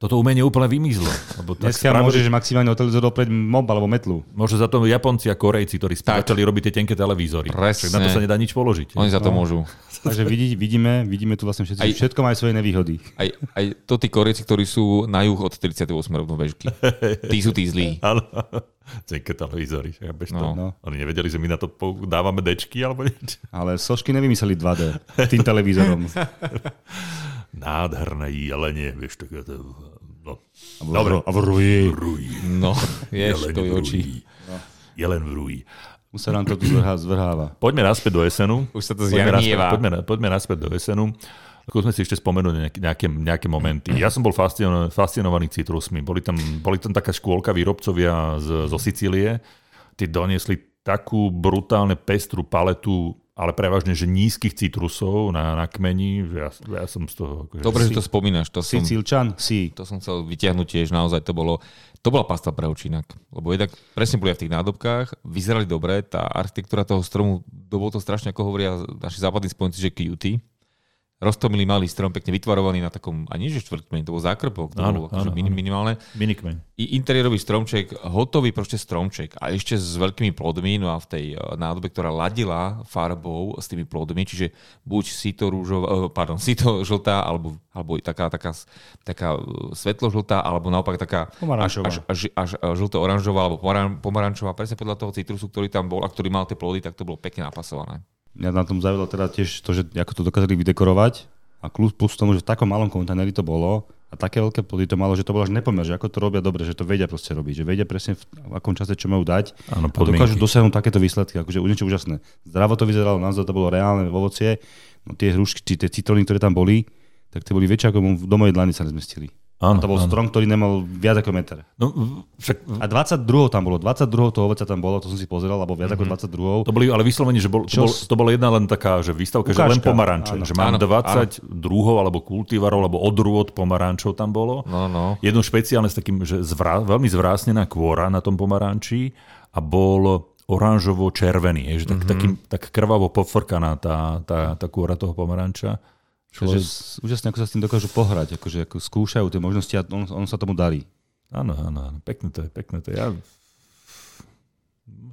toto umenie úplne vymizlo. Lebo tak Dneska spravili... môžeš maximálne od televízoru dopreť mob alebo metlu. Môže za to Japonci a Korejci, ktorí začali robiť tie tenké televízory. Presne. na to sa nedá nič položiť. Oni za to no. môžu. Takže vidí, vidíme, vidíme tu vlastne všetci, aj, všetko majú svoje nevýhody. Aj, aj to tí Korejci, ktorí sú na juh od 38 rovnobežky. Tí sú tí zlí. Áno. Tenké televízory. No. No. Oni nevedeli, že my na to dávame dečky alebo niečo. Ale sošky nevymysleli 2D tým televízorom. Nádherné jelenie, vieš, také to No. A v, Dobre. A v ruji. V ruji. No, ješ, to je oči. No. Jelen v ruji. Už sa nám to tu zvrhá, zvrháva. Poďme naspäť do SNu. Už sa to zjarnieva. Poďme, poďme naspäť do SNu. Skúsme si ešte spomenúť nejaké, nejaké momenty. Ja som bol fascinovaný, fascinovaný citrusmi. Boli tam, boli tam taká škôlka výrobcovia z, zo Sicílie. Tí doniesli takú brutálne pestru paletu ale prevažne, že nízkych citrusov na, na kmeni, že ja, ja som z toho... Akože Dobre, si, že to spomínaš. To Sicílčan? Si. To som chcel vytiahnuť tiež, naozaj to bolo... To bola pasta pre očínak, lebo jednak presne boli aj v tých nádobkách, vyzerali dobre, tá architektúra toho stromu, to bolo to strašne, ako hovoria naši západní spojenci, že cutie, roztomilý malý strom, pekne vytvarovaný na takom, ani že štvrtkmeň, to bol zákrbok, to áno, bolo akože áno, minimálne. Minikmeň. I interiérový stromček, hotový proste stromček a ešte s veľkými plodmi, no a v tej eh, nádobe, ktorá ladila farbou s tými plodmi, čiže buď sito rúžová, eh, pardon, sito žltá, alebo, alebo taká, taká, taká eh, svetlo žltá, alebo naopak taká až, až, až, až žlto-oranžová, alebo pomarančová, presne podľa toho citrusu, ktorý tam bol a ktorý mal tie plody, tak to bolo pekne napasované mňa na tom zaujalo teda tiež to, že ako to dokázali vydekorovať a plus, plus tomu, že v takom malom kontajneri to bolo a také veľké plody to malo, že to bolo až nepomer, že ako to robia dobre, že to vedia proste robiť, že vedia presne v akom čase čo majú dať ano, a dokážu dosiahnuť takéto výsledky, akože niečo úžasné. Zdravo to vyzeralo, naozaj to bolo reálne ovocie, no tie hrušky, tie citrony, ktoré tam boli, tak tie boli väčšie ako do mojej dlany sa nezmestili. Áno, to bol áno. strom, ktorý nemal viac ako meter. No, však... A 22 tam bolo, 22 toho oveca tam bolo, to som si pozeral, alebo viac mm-hmm. ako 22. To boli ale vyslovene, že bol, to, bol, to bola jedna len taká, že výstavka, Ukážka. že len pomaranče. Áno. Že mám áno, 20 áno. druhov alebo kultivarov, alebo odrôd pomarančov tam bolo. No, no. Jedno špeciálne s takým, že zvrá, veľmi zvrásnená kôra na tom pomaranči a bol oranžovo-červený, je, že tak, mm-hmm. taký, tak krvavo pofrkaná tá, tá, tá kôra toho pomaranča. Človek... Takže úžasne, ako sa s tým dokážu pohrať, akože ako skúšajú tie možnosti a on, on sa tomu darí. Áno, áno, áno, pekné to je, pekné to je. Ja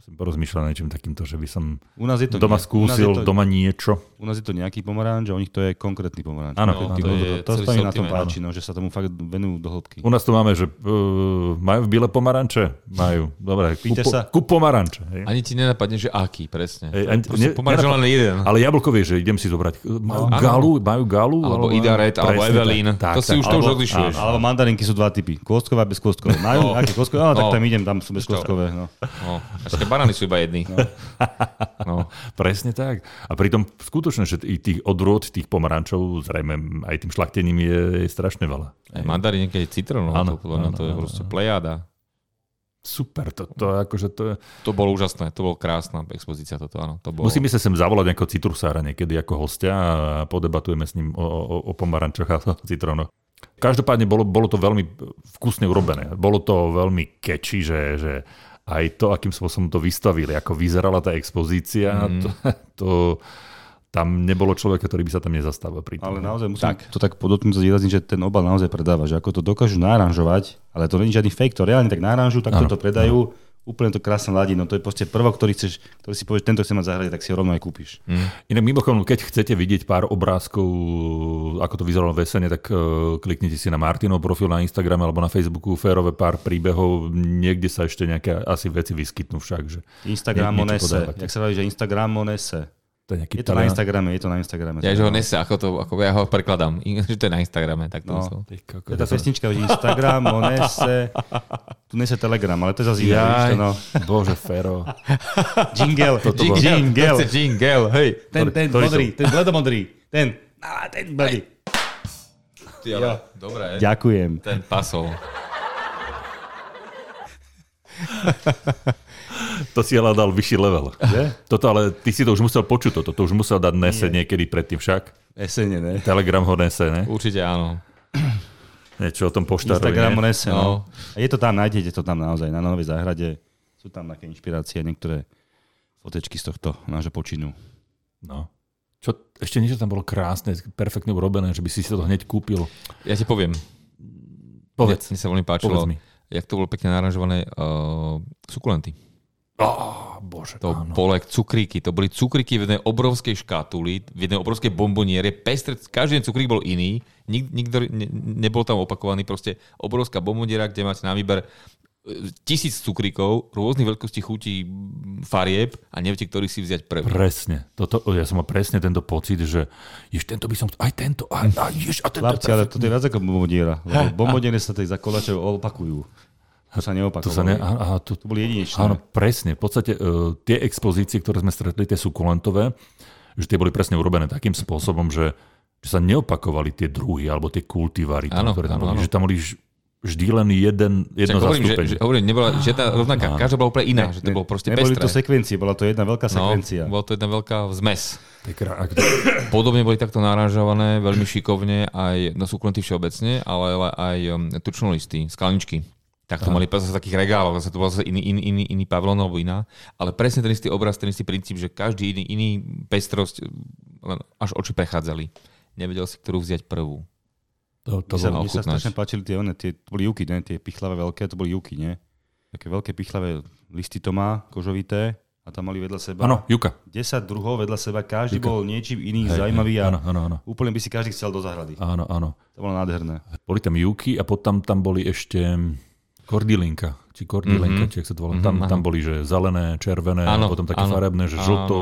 musím porozmýšľať niečím takýmto, že by som u nás je to doma skúsil, to, doma niečo. U nás je to nejaký pomaranč a u nich to je konkrétny pomaranč. Áno, no, to, je to, to mi na tom páči, no, že sa tomu fakt venujú do hĺbky. U nás tu máme, že uh, majú biele pomaranče? Majú. Dobre, kúp, sa. kúp pomaranče. Hej. Ani ti nenapadne, že aký presne. Hej, ani, ne, pomaranč len jeden. Ale jablkové, že idem si zobrať. Majú no, galu, majú galu. Alebo, alebo Idaret, alebo Evelyn. To si už to už odlišuješ. Alebo mandarinky sú dva typy. Kôstkové a bez kôstkové. Majú aké kôstkové? No, tak tam idem, tam sú bez kôstkové. Banány sú iba jedny. No. no, presne tak. A pritom skutočne, že tých odrôd, tých pomarančov, zrejme aj tým šlachtením je, je strašne veľa. Aj mandarín, keď je citrón, no, to, áno, to je áno, proste plejáda. Super, to, to, akože to je... To bolo úžasné, to bolo krásna expozícia toto, áno. To bolo... Musíme sa sem zavolať nejakého citrusára niekedy ako hostia a podebatujeme s ním o, o, o pomarančoch a citrónoch. Každopádne bolo, bolo to veľmi vkusne urobené. Bolo to veľmi keči, že, že aj to, akým spôsobom to vystavili, ako vyzerala tá expozícia, mm. to, to tam nebolo človeka, ktorý by sa tam nezastavil. Pri tom. Ale naozaj musím tak. to tak podotknúť zvýrazniť, že ten obal naozaj predáva, že ako to dokážu naranžovať, ale to není žiadny fake, to reálne tak naranžujú, tak to predajú, úplne to krásne ladí. No to je proste prvok, ktorý, chceš, ktorý si povieš, tento chcem mať zahrať, tak si ho rovno aj kúpiš. Inak mimochodom, keď chcete vidieť pár obrázkov, ako to vyzeralo v Esene, tak uh, kliknite si na Martinov profil na Instagrame alebo na Facebooku, férové pár príbehov, niekde sa ešte nejaké asi veci vyskytnú však. Že Instagram nie- podávate. Jak sa hovorí, že Instagram Monese. To je, nejaký Je to na Instagrame, je to na Instagrame. Ja, že ho nese, ako to, ako ja ho prekladám, že to je na Instagrame, tak to No. Je tá ja pesnička, že Instagram, Monese, tu nese Telegram, ale to je zase to, no. Bože, Fero. Jingle, Toto bol- jingle. To jingle, hej. Ten, ten Ktorý modrý, ten bledomodrý, ten, á, ten bledý. Ty, ale, dobre, Ďakujem. ten pasol. To si ale dal vyšší level. Že? Toto ale ty si to už musel počuť, toto. To už musel dať Nese niekedy predtým však. Esene, ne? Telegram ho Nese, ne? Určite áno. Niečo o tom poštárovi, Instagram ne? Monese, no. No. A je to tam, nájdete to tam naozaj, na Novej záhrade. Sú tam také inšpirácie, niektoré fotečky z tohto nášho počinu. No. Čo, ešte niečo tam bolo krásne, perfektne urobené, že by si si to hneď kúpil. Ja ti poviem. Povedz. Mne, mne sa veľmi páčilo, Povedz mi. jak to bolo pekne naranžované uh, sukulenty. Á, bože, To áno. bolo jak cukríky. To boli cukríky v jednej obrovskej škatuli, v jednej obrovskej bomboniere. Pestre, každý ten cukrík bol iný. Nik, nikto ne, nebol tam opakovaný. Proste obrovská bomboniera, kde máte na výber e, tisíc cukríkov, rôznych veľkostí chutí farieb a neviete, ktorý si vziať prvý. Presne. Toto, ja som mal presne tento pocit, že jež, tento by som... Aj tento, aj, aj jež, a tento... Chlapci, ale toto je viac ako bomboniera. Lebo bomboniere sa tej za koláčov opakujú. To sa to neopakovali. sa ne, aha, to, To boli jedinečné. Áno, presne. V podstate uh, tie expozície, ktoré sme stretli, tie sukulentové, že tie boli presne urobené takým spôsobom, že, že sa neopakovali tie druhy alebo tie kultivary, tam, Áno, ktoré tam áno, boli. áno. Že tam boli vž- vždy len jeden, jedno Však hovorím, že, zastúpenie. že, hovorím, nebola žiadna rovnaká, Áno. každá bola úplne iná, že to bolo proste Neboli to pestré. sekvencie, bola to jedna veľká No, sekvencia. bola to jedna veľká zmes. To to- Podobne boli takto naranžované, veľmi šikovne, aj na sukulenty všeobecne, ale ale aj um, tučnolisty, skalničky. Tak to mali zase takých regáloch, zase to bol zase iný, iný, iný, iný pavilon alebo iná. Ale presne ten istý obraz, ten istý princíp, že každý iný, iný pestrosť, len až oči prechádzali. Nevedel si, ktorú vziať prvú. to, to bolo, mne sa strašne páčili tie, one, tie, to boli juky, ne? tie pichlavé veľké, to boli juky, nie? Také veľké pichlavé listy to má, kožovité, a tam mali vedľa seba áno, Juka. 10 druhov vedľa seba, každý Juka. bol niečím iným Hej, zaujímavý a Áno, áno, áno. úplne by si každý chcel do záhrady. Áno, áno. To bolo nádherné. Boli tam Juky a potom tam boli ešte Hordilinka či Kordilenka, Mhm. či jak sa to volá. Tam, Mhm, tam áno. boli, že zelené, červené, Áno, potom také áno, farebné, že áno. žlto,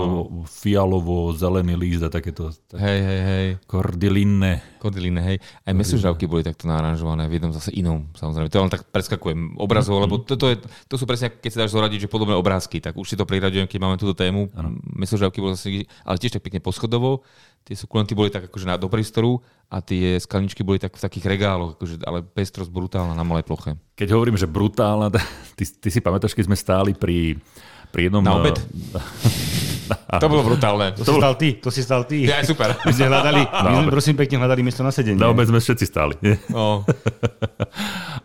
fialovo, zelený líst a takéto tak, Hej, hej, hej. kordilinné. Kodilíne, hej. Aj mesožravky boli takto naranžované, v jednom zase inom, samozrejme. To len tak preskakujem obrazov, lebo to, to, je, to sú presne, keď si dáš zoradiť, že podobné obrázky, tak už si to priraďujem, keď máme túto tému. Mesožravky boli zase, ale tiež tak pekne poschodovo. Tie sukulenty boli tak akože na do priestoru a tie skalničky boli tak v takých regáloch, akože, ale pestrosť brutálna na malej ploche. Keď hovorím, že brutálna, ty, ty si pamätáš, keď sme stáli pri, pri jednom... Na obed? eh, To bolo brutálne. To, si stal ty, to si stal ty. Ja, super. My sme hľadali, my Na sme obed. prosím pekne hľadali miesto na sedenie. Na obed sme všetci stáli. No,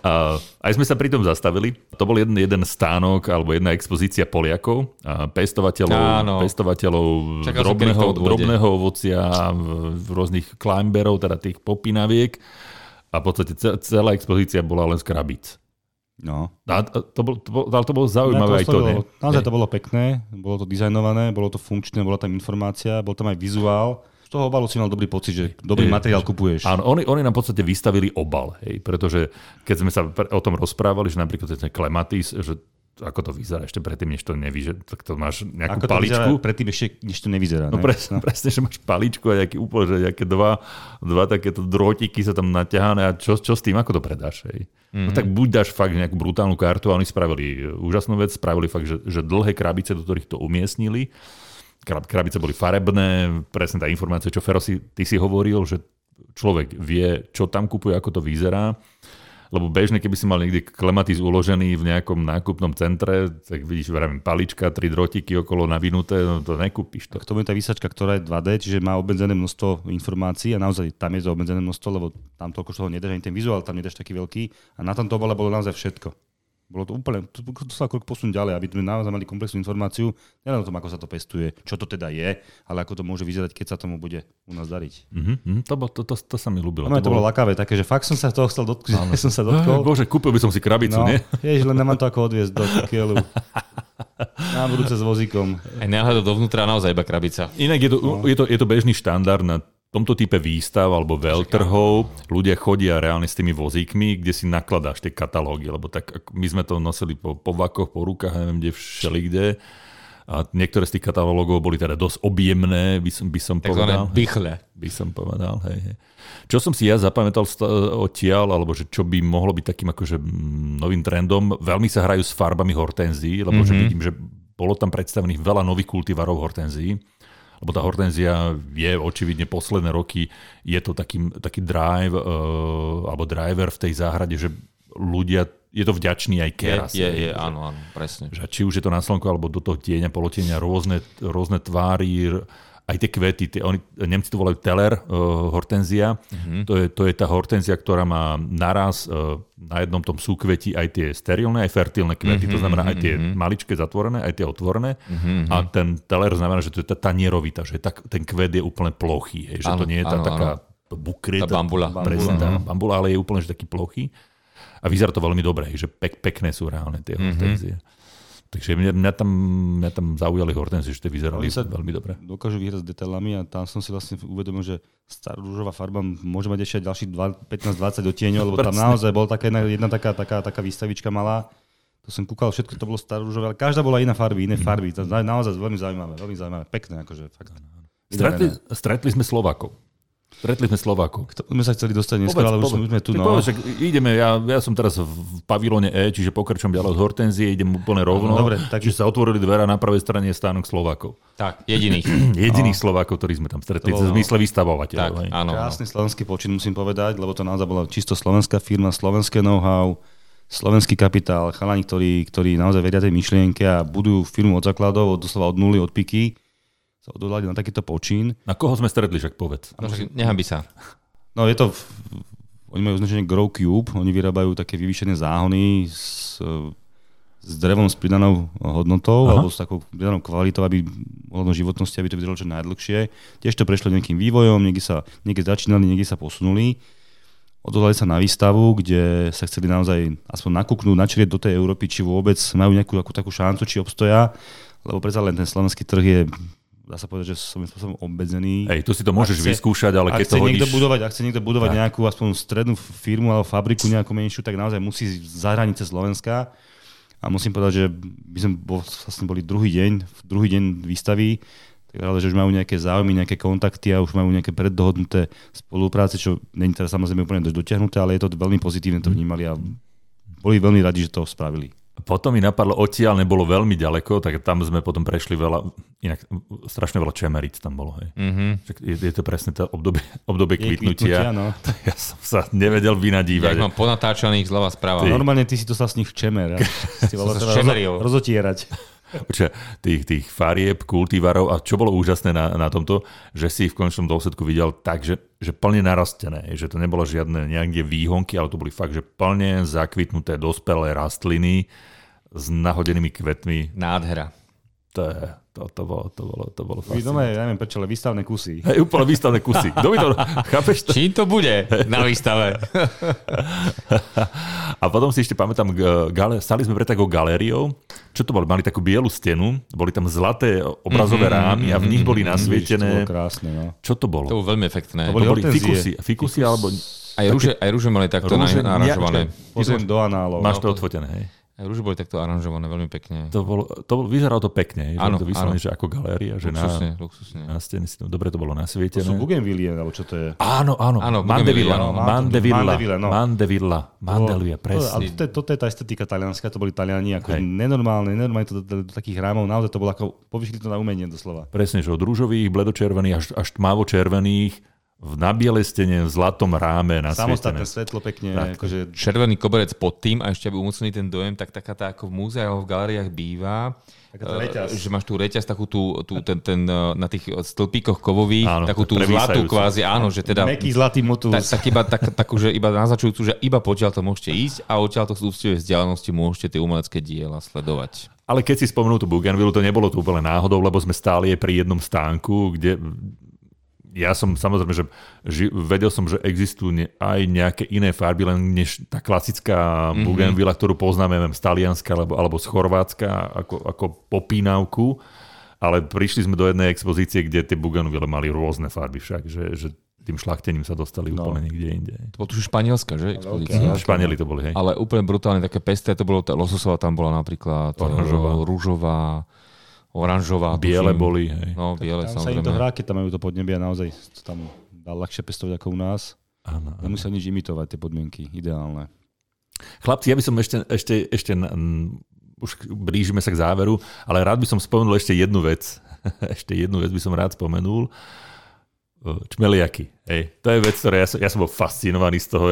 A aj sme sa pri tom zastavili. To bol jeden, jeden stánok alebo jedna expozícia Poliakov, pestovateľov, Áno. pestovateľov Čakal drobného, to drobného ovocia, v- v rôznych climberov, teda tých popinaviek. A v podstate ce- celá expozícia bola len z krabíc. No. A to, bol, to, bol, ale to bolo zaujímavé aj to, ne? oslovilo. Naozaj to bolo pekné, bolo to dizajnované, bolo to funkčné, bola tam informácia, bol tam aj vizuál. Z toho obalu si mal dobrý pocit, že dobrý Je. materiál kupuješ. Áno, oni, oni nám v podstate vystavili obal, hej, pretože keď sme sa o tom rozprávali, že napríklad ten klematis, že ako to vyzerá ešte predtým, než to že tak to máš nejakú Ako to vyzerá paličku. predtým ešte, než to nevyzerá. No ne? presne, presne, že máš paličku a nejaký úplne, že nejaké dva, dva takéto drôtiky sa tam naťahané a čo, čo s tým, ako to predáš? Hej? Mm-hmm. No tak buď dáš fakt nejakú brutálnu kartu a oni spravili úžasnú vec, spravili fakt, že, že dlhé krabice, do ktorých to umiestnili. Krab- Krabice boli farebné, presne tá informácia, čo Fero si, ty si hovoril, že človek vie, čo tam kupuje, ako to vyzerá. Lebo bežne, keby si mal niekde klematiz uložený v nejakom nákupnom centre, tak vidíš, vravím, palička, tri drotiky okolo navinuté, no to nekúpiš to. K tomu je tá výsačka, ktorá je 2D, čiže má obmedzené množstvo informácií a naozaj tam je to obmedzené množstvo, lebo tam toľko toho nedáš, ani ten vizuál tam nedáš taký veľký a na tomto obale bolo naozaj všetko. Bolo to úplne, to, to sa krok posunúť ďalej, aby sme naozaj mali komplexnú informáciu, nielen o tom, ako sa to pestuje, čo to teda je, ale ako to môže vyzerať, keď sa tomu bude u nás dariť. Mm-hmm, to, to, to, to, sa mi ľúbilo. No, to, bolo lakavé, také, že fakt som sa toho chcel dotknúť, že som sa dotkol. Bože, kúpil by som si krabicu, No, nie? vieš, len nemám to ako odviezť do keľu. Na budúce s vozíkom. Aj náhľad dovnútra naozaj iba krabica. Inak je to, je, to, je to bežný štandard na tomto type výstav alebo veľtrhov. Ľudia chodia reálne s tými vozíkmi, kde si nakladáš tie katalógy, lebo tak ak- my sme to nosili po, po vakoch, po rukách, neviem kde, všelikde. A niektoré z tých katalógov boli teda dosť objemné, by som, by som povedal. bychle. by som povedal. Hej, hej. Čo som si ja zapamätal odtiaľ, alebo že čo by mohlo byť takým akože mm, novým trendom, veľmi sa hrajú s farbami hortenzií, lebo mm-hmm. že vidím, že bolo tam predstavených veľa nových kultivarov hortenzií, lebo tá hortenzia je očividne posledné roky, je to taký, taký drive, uh, alebo driver v tej záhrade, že ľudia, je to vďačný aj Je, keras. je, hej, je, že- áno, áno, presne. že či už je to na slnku alebo do toho tieňa, polotieňa, rôzne, rôzne tvári, aj tie kvety, tie, oni, Nemci to volajú teler, uh, hortenzia. Mm-hmm. To, je, to je tá hortenzia, ktorá má naraz uh, na jednom tom súkveti aj tie sterilné, aj fertilné kvety, mm-hmm, to znamená aj tie mm-hmm. maličké zatvorené, aj tie otvorené. Mm-hmm. A ten teler znamená, že to je tá tanierovita, že tak, ten kvet je úplne plochý, hej, že Áno, to nie je tá áno, taká áno. bukry, Tá bambula. presne, tá Bambula, ale je úplne že taký plochý. A vyzerá to veľmi dobre, hej, že pek, pekné sú reálne tie Mhm. hortenzie. Takže mňa, mňa, tam, mňa tam zaujali hortenzie, že tie vyzerali sa- veľmi dobre. Dokážu vyhrať s detailami a tam som si vlastne uvedomil, že stará rúžová farba môže mať ešte ďalších 15-20 odtieňov, lebo tam naozaj bola taká jedna, jedna taká, taká, taká výstavička malá. To som kúkal, všetko to bolo starorúžové, ale každá bola iná farby, iné farby. To naozaj veľmi zaujímavé, veľmi zaujímavé, pekné, akože fakt. Stretli, stretli sme Slovákov. Stretli sme Slovákov. To sme sa chceli dostať neskôr, ale už sme, tu. Tak No. povedz, ideme, ja, ja som teraz v pavilóne E, čiže pokračujem ďalej od hortenzie, idem úplne rovno. dobre, tak- Čiže sa otvorili dvere a na pravej strane je stánok Slovákov. Tak, jediných. Jediných Slovákov, ktorí sme tam stretli, To v zmysle tak, vystavovateľov. hej. áno. áno. Krásny slovenský počin, musím povedať, lebo to naozaj bola čisto slovenská firma, slovenské know-how, slovenský kapitál, chalani, ktorí, ktorí naozaj veria tej myšlienke a budujú firmu od základov, od, doslova od nuly, od piky, sa odhodlali na takýto počín. Na koho sme stretli, však povedz. No, však nehambi sa. No je to, oni majú označenie Grow Cube, oni vyrábajú také vyvýšené záhony s, s drevom s pridanou hodnotou, Aha. alebo s takou pridanou kvalitou, aby ohľadom životnosti, aby to vydržalo čo najdlhšie. Tiež to prešlo nejakým vývojom, niekde sa niekde začínali, niekde sa posunuli. Odhodlali sa na výstavu, kde sa chceli naozaj aspoň nakúknúť, načrieť do tej Európy, či vôbec majú nejakú takú, takú šancu, či obstoja, lebo predsa len ten slovenský trh je, dá sa povedať, že svojím spôsobom obmedzený. Hej, tu si to môžeš chce- vyskúšať, ale keď to niekto hodíš... budovať, ak chce niekto budovať Tak. nejakú aspoň strednú firmu alebo fabriku nejakú menšiu, tak naozaj musí za hranice Slovenska. A musím povedať, že by sme bol, vlastne boli druhý deň, druhý deň výstavy, tak ale že už majú nejaké záujmy, nejaké kontakty a už majú nejaké preddohodnuté spolupráce, čo není teraz samozrejme úplne dotiahnuté, ale je to veľmi pozitívne, to vnímali a boli veľmi radi, že to spravili. Potom mi napadlo, odtiaľ nebolo veľmi ďaleko, tak tam sme potom prešli veľa, inak strašne veľa čemeric tam bolo. Hej. Mhm. Však Je, je to presne to obdobie, obdobie Je kvitnutia. no. Ja som sa nevedel vynadívať. mám ponatáčaných zľava správa. Normálne ty si to sa s nich čemer. Si sa rozotierať. Počkaj, tých, tých farieb, kultivarov a čo bolo úžasné na, na tomto, že si v končnom dôsledku videl tak, že, že plne narastené, že to nebolo žiadne nejaké výhonky, ale to boli fakt, že plne zakvitnuté dospelé rastliny s nahodenými kvetmi. Nádhera. To, je, to, to bolo, to bolo, to bolo fascinujúce. doma, ja neviem prečo, ale výstavné kusy. Hej, úplne výstavné kusy. Kto by to, chápeš to? Čím to bude na výstave? A potom si ešte pamätám, gale, stali sme pred takou galériou. Čo to bolo? Mali takú bielu stenu, boli tam zlaté obrazové Mhm, rámy a v nich boli To nasvietené. bolo krásne, no. Čo to bolo? To bolo veľmi efektné. To boli To boli fikusy, fikusy alebo... Aj rúže, aj rúže mali takto Rúže- na- naranžované. Pozriem do análov. Máš to odfotené, hej? Rúže boli takto aranžované veľmi pekne. To bolo, to bolo, vyzeralo to pekne, Áno, že to vyslovene, áno. že ako galéria, že Luxusne, na, luxusne. na stene si to dobre to bolo To sú nasvietené. Bougainvillie, alebo čo to je? Áno, áno, Áno, Mandevilla, Bougainvillea, no. Mandevilla, Mandevilla, no. Mandevilla, Mandelia, Ale presne. toto je, toto je tá estetika talianská, to boli Taliani, ako Hej. nenormálne, nenormálne to do, do, do, takých rámov, naozaj to bolo ako, povyšli to na umenie doslova. Presne, že od rúžových, bledočervených až, až tmavo-červených, v nabielej stene, v zlatom ráme na Samostatné svetlo pekne. Tak. Akože... Červený koberec pod tým a ešte aby umocnili ten dojem, tak taká tá ako v múzeách alebo v galériách býva. Taká tá reťaz. eh, Že máš tu reťaz, takú tú, tú ten, ten, eh, na tých stĺpíkoch kovových, Áno, takú tú zlatú kvázi, áno, že teda... Meký zlatý motus. Tak, tak iba, tak, takú, že iba naznačujúcu, že iba potiaľ to môžete ísť a odtiaľ to z úctivej vzdialenosti môžete tie umelecké diela sledovať. Ale keď si spomenul tú Bougainville, to nebolo to úplne náhodou, lebo sme stáli pri jednom stánku, kde ja som samozrejme, že ži, vedel som, že existujú ne, aj nejaké iné farby, len než tá klasická mm-hmm. Bougainville, ktorú poznáme neviem, z Talianska alebo, alebo z Chorvátska ako, ako popínavku. Ale prišli sme do jednej expozície, kde tie Bougainville mali rôzne farby však, že, že tým šlachtením sa dostali no. úplne niekde inde. To bolo tuž španielská, že? Expozícia. No, Španieli to boli, hej. Ale úplne brutálne také pesté, to bolo, tá lososová tam bola napríklad, Oranžová. eh, rúžová, oranžová. Biele tuším. boli, hej. No, biele, tam sa im to samozrejme. hrá, keď tam majú to podnebie a naozaj to tam dá ľahšie pestovať ako u nás. Áno, áno. Nemusia nič imitovať, tie podmienky, ideálne. Chlapci, ja by som ešte, ešte, ešte mm, už blížime sa k záveru, ale rád by som spomenul ešte jednu vec. ešte jednu vec by som rád spomenul. Čmeliaky. Hej. To je vec, ktorá ja som, ja som bol fascinovaný z toho,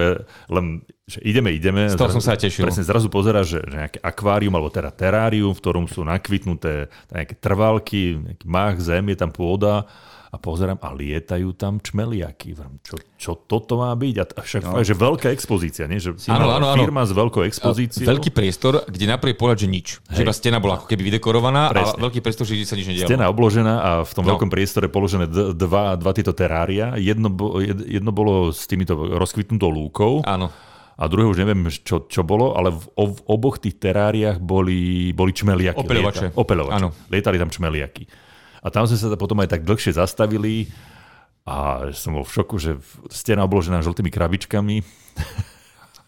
len, že ideme, ideme. Z toho zrazu- som sa tešil. Presne, zrazu pozeráš, že, že nejaké akvárium, alebo teda terárium, v ktorom sú nakvitnuté nejaké trvalky, nejaký mách, zem, je tam pôda a pozerám a lietajú tam čmeliaky. Čo, čo toto má byť? A však no. že veľká expozícia, nie? Že Áno, áno, áno. firma s veľkou expozíciou. Veľký priestor, kde na prvý pohľad, že nič. Že iba stena bola ako keby vydekorovaná Presne. a veľký priestor, že sa nič nedialo. Stena obložená a v tom No. veľkom priestore položené dva, dva tieto terária. Jedno, jedno bolo s týmito rozkvitnutou lúkou Áno. a druhé už neviem, čo, čo bolo, ale v, v oboch tých teráriách boli, boli čmeliaky. Opeľovače. Lieta- opeľovače. Áno. Lietali tam čmeliaky. A tam sme sa potom aj tak dlhšie zastavili a som bol v šoku, že stena obložená žltými krabičkami.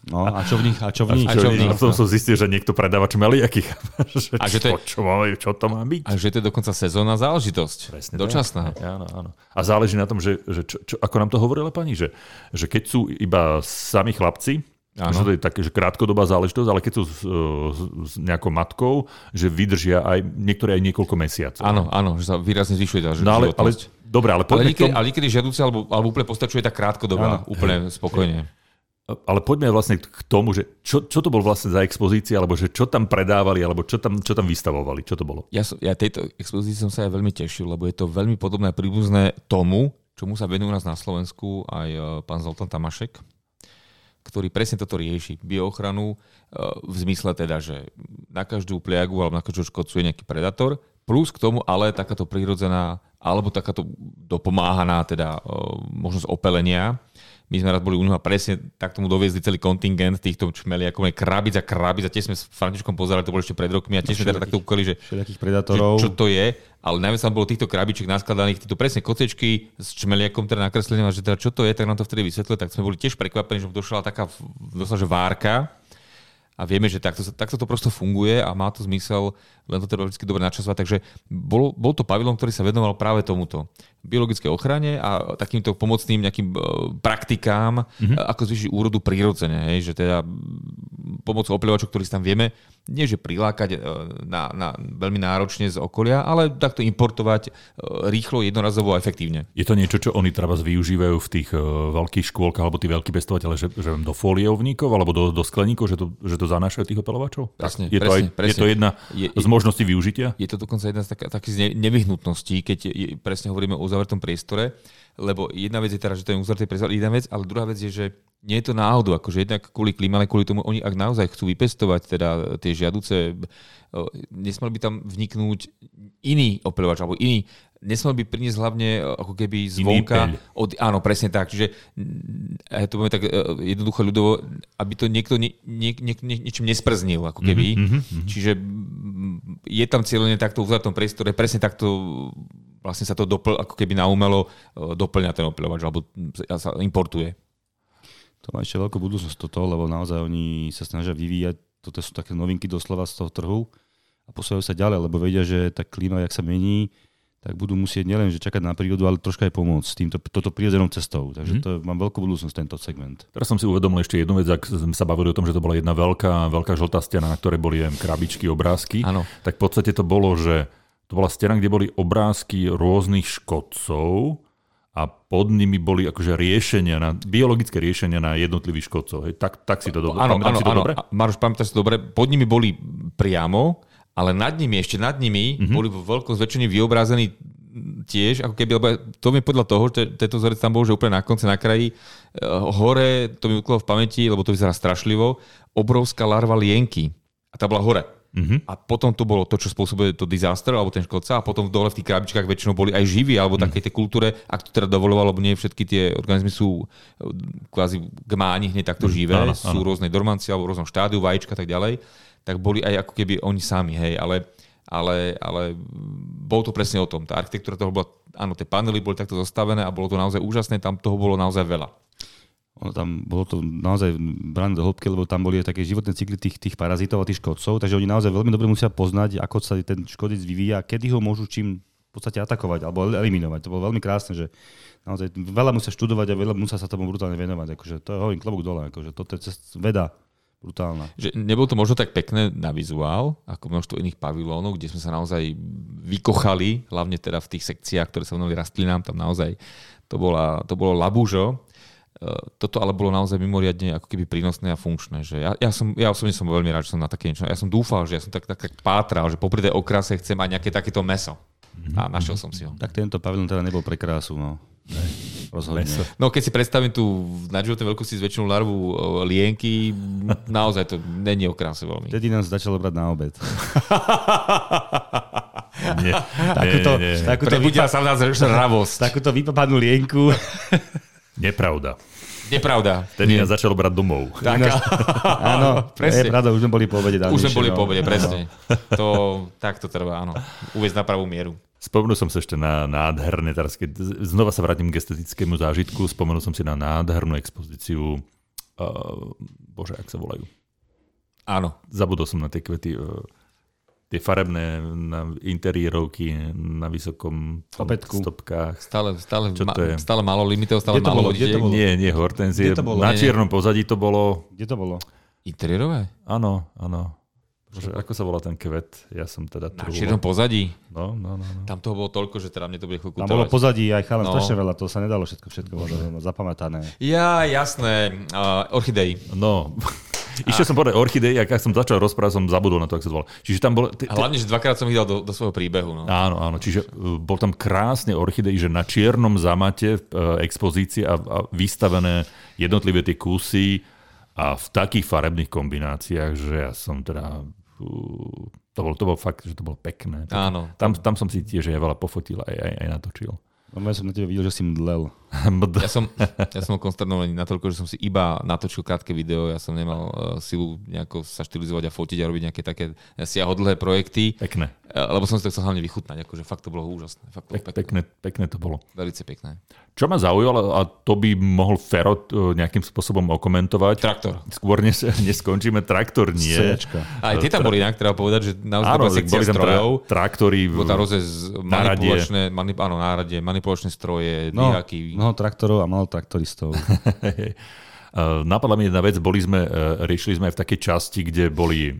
No, a čo v nich? A čo v nich? A čo v nich? A potom som zistil, že niekto predáva čmeliaky. A že to čo, je- čo, má, čo to má byť? A že to je dokonca sezónna záležitosť. Presne Dočasná. Tak. Áno, áno. A záleží na tom, že, že čo, čo, ako nám to hovorila pani, že, že keď sú iba sami chlapci, Áno. že to je také, že krátkodobá záležitosť, ale keď sú s, s, s nejakou matkou, že vydržia aj niektoré aj niekoľko mesiacov. Áno, áno, že sa výrazne zvyšuje tá No ale, ale, dobre, ale ale, poďme, niekedy, k tomu, ale niekedy žiadúce alebo, alebo úplne postačuje tá krátkodobá, úplne spokojne. ale poďme vlastne k tomu, že čo, čo to bol vlastne za expozícia, alebo že čo tam predávali, alebo čo tam, čo tam vystavovali, čo to bolo? Ja, som, ja tejto expozícii som sa aj veľmi tešil, lebo je to veľmi podobné príbuzné tomu, čomu sa venuje u nás na Slovensku aj e, pán Zoltán Tamašek, ktorý presne toto rieši. Bioochranu e, v zmysle teda, že na každú pliagu alebo na každú škodcu je nejaký predátor, plus k tomu ale takáto prírodzená alebo takáto dopomáhaná teda možnosť opelenia. My sme raz boli u neho a presne tak tomu doviezli celý kontingent týchto čmeliakov, krabic a krabic a tiež sme s Františkom pozerali, to bolo ešte pred rokmi a tiež sme teda takto ukali, že že čo to je, ale najviac tam bolo týchto krabičiek naskladaných, týchto presne kocečky s čmeliakom teda nakreslené, a že teda čo to je, tak nám to vtedy vysvetlil, tak sme boli tiež prekvapení, že mu došla taká došla, že várka a vieme, že takto, takto to prosto funguje a má to zmysel, len to treba vždy dobre načasovať. Takže bol, bol to pavilon, ktorý sa venoval práve tomuto. Biologickej ochrane a takýmto pomocným nejakým e, praktikám, mm-hmm. ako zvýšiť úrodu prirodzene. Hej, že teda pomocou opľovačov, ktorých tam vieme, nie že prilákať e, na, na, veľmi náročne z okolia, ale takto importovať rýchlo, jednorazovo a efektívne. Je to niečo, čo oni treba využívajú v tých veľkých škôlkach, alebo tí veľkí pestovateľe, že, že do foliovníkov alebo do, do skleníkov, že to, že to zanášajú tých opelovačov? Presne, je, to presne, aj, je presne. to jedna Je- z možností využitia? Je to dokonca jedna z tak, takých nevyhnutností, keď je, presne hovoríme o uzavretom priestore, lebo jedna vec je teda, že to je uzavretý priestor, jedna vec, ale druhá vec je, že nie je to náhodou, akože jednak kvôli klíme, ale kvôli tomu oni, ak naozaj chcú vypestovať teda tie žiaduce, o, nesmal by tam vniknúť iný opeľovač, alebo iný, nesmal by priniesť hlavne ako keby zvonka. Od, áno, presne tak. Čiže ja to poviem tak e, jednoducho ľudovo, aby to niekto nie, nie, nie, nie, niečím nesprznil, ako keby. Mm-hmm. Čiže mm, je tam cieľene takto v uzavretom priestore, presne takto vlastne sa to dopl, ako keby naumelo e, doplňa ten opeľovač, alebo sa importuje. To má ešte veľkú budúcnosť toto, lebo naozaj oni sa snažia vyvíjať, toto sú také novinky doslova z toho trhu a posúvajú sa ďalej, lebo vedia, že tá klíma, jak sa mení, tak budú musieť nielen že čakať na prírodu, ale troška aj pomôcť s týmto, toto prírodzenou cestou. Takže to mám veľkú budúcnosť tento segment. Teraz som si uvedomil ešte jednu vec, ak sme sa bavili o tom, že to bola jedna veľká, veľká žltá stena, na ktorej boli aj krabičky, obrázky. Áno. Tak v podstate to bolo, že to bola stena, kde boli obrázky rôznych škodcov a pod nimi boli akože riešenia, na, biologické riešenia na jednotlivých škodcov. Hej. Tak, tak si to dobre. Áno, áno, áno. dobre? Maroš, pamätáš si dobre, pod nimi boli priamo, ale nad nimi, ešte nad nimi, mm-hmm. boli vo veľkom zväčšení vyobrazení tiež, ako keby, lebo to mi podľa toho, že tento vzorec tam bol, že úplne na konci, na kraji, eh, hore, to mi utklo v pamäti, lebo to vyzerá strašlivo, obrovská larva lienky. A tá bola hore. Mhm. A potom to bolo to, čo spôsobuje to disaster, alebo ten škodca, a potom dole v tých krabičkách väčšinou boli aj živí, alebo mm. takej tej kultúre, ak to teda dovolovalo, lebo nie všetky tie organizmy sú eh, kvázi gmáni hneď takto živé, áno, sú áno. rôznej dormancie alebo v rôznom štádiu, vajíčka a tak ďalej, tak boli aj ako keby oni sami, hej, ale, ale, ale bol to presne o tom. Tá architektúra toho bola, áno, tie panely boli takto zostavené a bolo to naozaj úžasné, tam toho bolo naozaj veľa. Ono tam bolo to naozaj brané do hĺbky, lebo tam boli aj také životné cykly tých, tých parazitov a tých škodcov, takže oni naozaj veľmi dobre musia poznať, ako sa ten škodic vyvíja, kedy ho môžu čím v podstate atakovať alebo eliminovať. To bolo veľmi krásne, že naozaj veľa musia študovať a veľa musia sa tomu brutálne venovať. Akože to je hovorím klobúk dole, akože toto je cest, veda brutálna. Že nebolo to možno tak pekné na vizuál, ako množstvo iných pavilónov, kde sme sa naozaj vykochali, hlavne teda v tých sekciách, ktoré sa venovali rastlinám, tam naozaj to, bola, to bolo labúžo. E, Toto ale bolo naozaj mimoriadne ako keby prínosné a funkčné. Že ja, ja, som, ja osobne som veľmi rád, že som na také niečo. Ja som dúfal, že ja som tak, tak, tak pátral, že popri tej okrase chcem mať nejaké takéto meso. A našiel som si ho. Tak tento pavilon teda nebol pre krásu, no. Rozhodne. Meso. No keď si predstavím tú nadživotnej veľkosti zväčšenú larvu e, lienky, naozaj to není o kráse veľmi. Vtedy nás začalo brať na obed. Nie, Takúto, nie, nie, nie. takúto, vypa- sa v nás žravosť. takúto vypapanú lienku. Nepravda. Nepravda. Vtedy nás začalo brať domov. Tak, Áno, Presne. je pravda, už sme boli po obede. už sme boli no. po obede, presne. To, tak to trvá, áno. Uviezť na pravú mieru. Spomenul som sa ešte na nádherné, teraz keď znova sa vrátim k estetickému zážitku, spomenul som si na nádhernú expozíciu, uh, bože, ak sa volajú. Áno. Zabudol som na tie kvety, uh, tie farebné na interiérovky na vysokom Opätku. stopkách. Stále, stále, Čo to je? stále málo limitov, stále to málo bolo? Nie, nie hortenzie. Kde to bolo? Na čiernom pozadí to bolo, Kde to bolo? Interiérové? áno, áno. Bože, ako sa volá ten kvet? Ja som teda Na čiernom pozadí. No, no, no, no. Tam toho bolo toľko, že teda mne to bude chvíľku Tam bolo pozadí aj chalan No. strašne veľa, to sa nedalo všetko, všetko bolo zapamätané. Ja, jasné. Uh, orchidej. No, išiel som povedať orchidej, ak som začal rozprávať, som zabudol na to, ako sa to volá. Čiže tam. T- A hlavne, že dvakrát som ich dal do, do svojho príbehu. No. Áno, áno, čiže uh, bol tam krásne orchidej, že na čiernom zamate uh, expozície a, a vystavené jednotlivé tie kusy a v takých farebných kombináciách, že ja som teda... Uh, to bolo, to bolo fakt, že to bolo pekné. Áno. Tam, tam som si tiež aj veľa pofotil aj, aj, aj natočil. No, ja som na tebe videl, že si mdlel. Md- Ja som, ja som konsternovaný natoľko, že som si iba natočil krátke video, ja som nemal uh, silu nejako sa štilizovať a fotiť a robiť nejaké také siahodlhé projekty, Pekné. uh, lebo som si to chcel hlavne vychutnať, akože fakt to bolo úžasné. Fakt to bolo Pek, pekné. pekné, pekné to bolo. Velice pekné. Čo ma zaujalo, a to by mohol Ferot uh, nejakým spôsobom okomentovať, Traktor. skôr než, než skončíme, traktor nie. Sejačka. Aj tie tam boli inak, treba povedať, že naozaj Áno, sekcia boli tam tra- strojov. traktory. v- Bolo tam rôzne z- náradie. manipulačné, manip, áno, náradie, manipulačné stroje, No, dvíhaky. Mnoho traktorov a málo traktoristov. Uh, Napadla mi jedna vec, boli sme, uh, riešili sme aj v takej časti, kde boli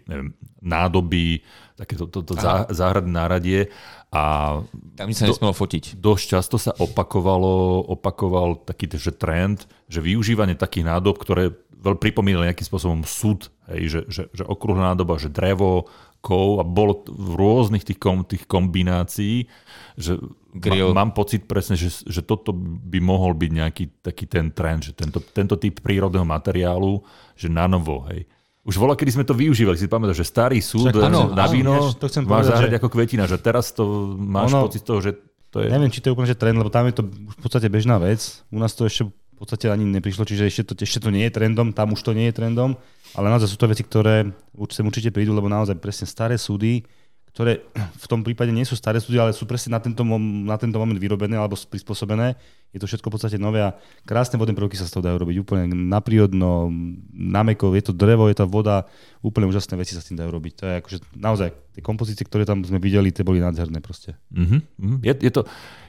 nádoby, takéto to, to zá, záhradné náradie a Tam sa Do- nesmelo fotiť. dosť často sa opakovalo, opakoval taký že trend, že využívanie takých nádob, ktoré veľmi pripomínali nejakým spôsobom súd, hej, že, že, že okrúhla nádoba, že drevo, kov a bolo v rôznych tých, kom, tých kombinácií, že Grill. mám pocit presne, že, že toto by mohol byť nejaký taký ten trend, že tento, tento typ prírodného materiálu, že na novo, hej. Už vola, kedy sme to využívali, si pamätáš, že starý súd Však áno, na áno, víno ja to chcem máš povedať, že- ako kvetina, že teraz to máš Ono- pocit toho, že to je... Neviem, či to je úplne že trend, lebo tam je to v podstate bežná vec. U nás to ešte v podstate ani neprišlo, čiže ešte to, ešte to nie je trendom, tam už to nie je trendom, ale naozaj sú to veci, ktoré sem určite prídu, lebo naozaj presne staré súdy, ktoré v tom prípade nie sú staré súdy, ale sú presne na tento, na tento moment vyrobené alebo prispôsobené. Je to všetko v podstate nové a krásne vodné prvky sa z toho dajú robiť úplne na prírodno, na meko, je to drevo, je to voda, úplne úžasné veci sa s tým dajú robiť. To je akože naozaj, tie kompozície, ktoré tam sme videli, tie boli nádherné proste. Mhm, mhm. Je, je, to,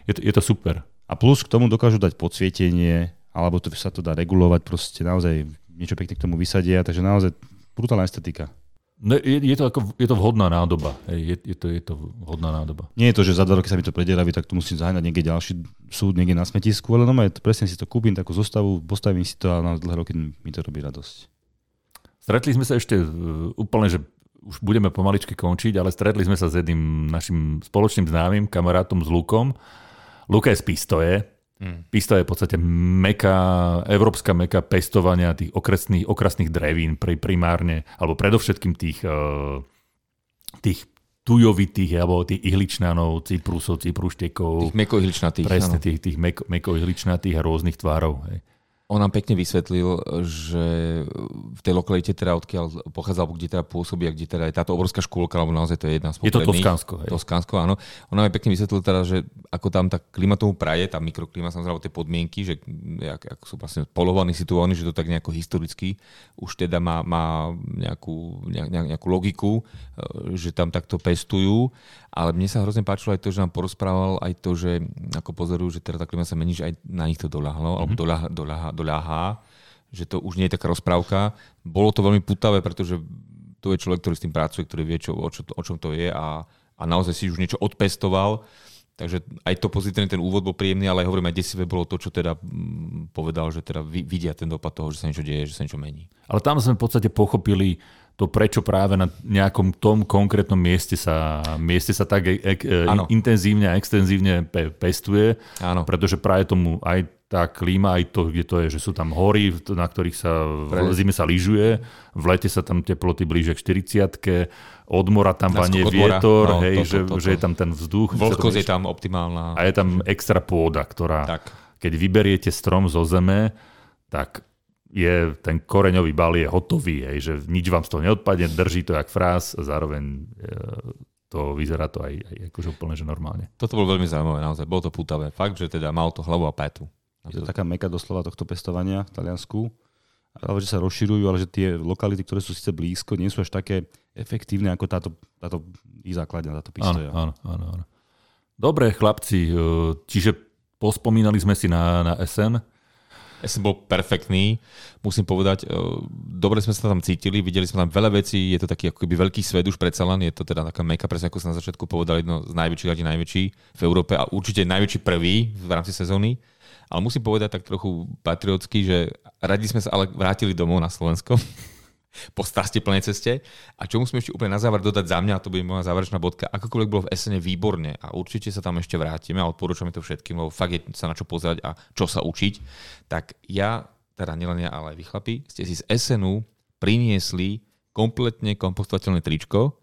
je, to, je to super. A plus k tomu dokážu dať podsvietenie, alebo to sa to dá regulovať, proste naozaj niečo pekne k tomu vysadia, takže naozaj brutálna estetika. No, je, je, to ako, je to vhodná nádoba. Je, je, to, je to vhodná nádoba. Nie je to, že za dva roky sa mi to prederaví, tak tu musím zaháňať niekde ďalší súd, niekde na smetisku, ale no je to, presne si to kúpim, takú zostavu, postavím si to a na dlhé roky mi to robí radosť. Stretli sme sa ešte uh, úplne, že už budeme pomaličky končiť, ale stretli sme sa s jedným našim spoločným známym, kamarátom s Lukom. Luka je z Pistoje, Hmm. Pista je v podstate meka, európska meka pestovania tých okresných, okrasných drevín pri, primárne, alebo predovšetkým tých, uh, tých tujovitých, alebo tých ihličnanov, cyprusov, cypruštekov. Tých mekoihličnatých. Presne, áno. tých, tých meko, mekoihličnatých a rôznych tvárov. Hej. On nám pekne vysvetlil, že v tej lokalite, teda odkiaľ pochádza, alebo kde teda pôsobí, a kde teda je táto obrovská škôlka, alebo naozaj to je jedna z Je to Toskánsko. Hej. Toskánsko, áno. On nám pekne vysvetlil teda, že ako tam tá klima tomu praje, tá mikroklima, samozrejme tie podmienky, že jak, jak sú vlastne polovaní, situovaní, že to tak nejako historicky už teda má, má nejakú, nejak, nejakú logiku, e, že tam takto pestujú. Ale mne sa hrozne páčilo aj to, že nám porozprával aj to, že ako pozorujú, že teda tá klima sa mení, že aj na nich to doľahlo, mm-hmm. alebo doľahá, doľahá, doľahá, že to už nie je taká rozprávka. Bolo to veľmi putavé, pretože to je človek, ktorý s tým pracuje, ktorý vie, čo, o, čo, o čom to je a, a naozaj si už niečo odpestoval. Takže aj to pozitívne, ten úvod bol príjemný, ale hovorím, aj desivé bolo to, čo teda mm, povedal, že teda vidia ten dopad toho, že sa niečo deje, že sa niečo mení. Ale tam sme v podstate pochopili, to, prečo práve na nejakom tom konkrétnom mieste sa, mieste sa tak e, e, intenzívne a extenzívne pe, pestuje, ano. pretože práve tomu aj tá klíma, aj to, kde to je, že sú tam hory, na ktorých sa v zime sa lyžuje, v lete sa tam teploty blíže k 40 od mora tam vanie vietor, no, hej, to, to, že, to, to. že je tam ten vzduch. Vlhkosť je tam optimálna. A je tam extra pôda, ktorá, tak. keď vyberiete strom zo zeme, tak je ten koreňový bal je hotový, hej, že nič vám z toho neodpadne, drží to jak frás a zároveň e, to vyzerá to aj, aj akože úplne že normálne. Toto bolo veľmi zaujímavé, naozaj. Bolo to pútavé. Fakt, že teda mal to hlavu a petu. Je to taká meka doslova tohto pestovania v Taliansku. Ale že sa rozširujú, ale že tie lokality, ktoré sú síce blízko, nie sú až také efektívne ako táto, táto ich základňa, táto pistoja. Áno, áno, áno. Dobre, chlapci, e, čiže pospomínali sme si na, na SN. Ja som bol perfektný, musím povedať. E, dobre sme sa tam cítili, videli sme tam veľa vecí, je to taký ako keby veľký svet už predsa len, je to teda taká meka, presne ako som na začiatku povedal, jedno z najväčších, aj najväčší v Európe a určite najväčší prvý v rámci sezóny. Ale musím povedať tak trochu patriotsky, že radi sme sa ale vrátili domov na Slovensko po strasti plnej ceste. A čo musím ešte úplne na záver dodať za mňa, a to bude moja záverečná bodka, akokoľvek bolo v SN výborne a určite sa tam ešte vrátime a odporúčame to všetkým, lebo fakt je sa na čo pozerať a čo sa učiť, tak ja, teda nielen ja, ale aj vy chlapi, ste si z SNu priniesli kompletne kompostovateľné tričko,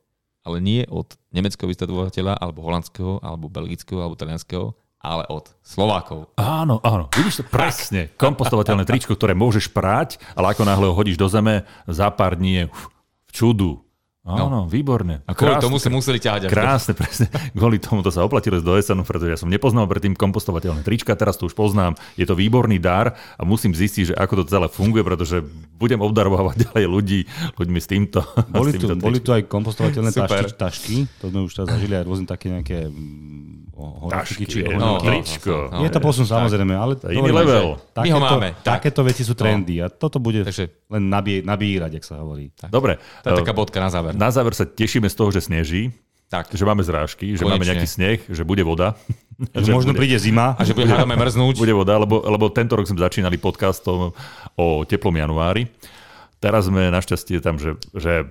ale nie od nemeckého vystavovateľa, alebo holandského, alebo belgického, alebo talianského, ale od Slovákov. Áno, áno. Vidíš to presne. Kompostovateľné tričko, ktoré môžeš prať, ale ako náhle ho hodíš do zeme, za pár dní je v čudu. Áno, no. výborne. A kvôli tomu sa museli ťahať. Krásne, presne. Kvôli tomu to sa oplatilo do SN, pretože ja som nepoznal predtým kompostovateľné trička, teraz to už poznám. Je to výborný dar a musím zistiť, že ako to celé funguje, pretože budem obdarovať ďalej ľudí, ľuďmi s týmto. Boli, s týmto tu, boli tu aj kompostovateľné tašky, tašky, to sme už teraz zažili aj rôzne také nejaké Tašky, či no, tričko. No, je to posun samozrejme, ale to je iný level. My ho máme. Takéto veci sú trendy a toto bude Takže, len nabí, nabírať, ak sa hovorí. Tak. Dobre. To je taká bodka na záver. Na záver sa tešíme z toho, že sneží. Tak. Že máme zrážky, že máme nejaký sneh, že bude voda. Že možno bude, príde zima. A že bude, mrznúť. Bude voda, lebo, lebo tento rok sme začínali podcastom o teplom januári. Teraz sme našťastie tam, že, že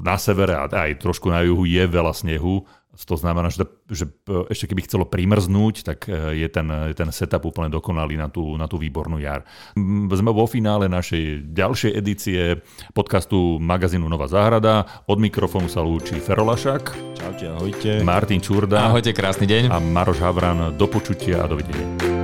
na severe a aj trošku na juhu je veľa snehu to znamená, že, že ešte keby chcelo primrznúť, tak e, je ten, je ten setup úplne dokonalý na tú, na tú výbornú jar. Sme vo finále našej ďalšej edície podcastu magazínu Nová záhrada. Od mikrofónu sa lúči Ferolašak. Čaute, ahojte. Martin Čurda. Ahojte, krásny deň. A Maroš Havran. Do počutia a dovidenia.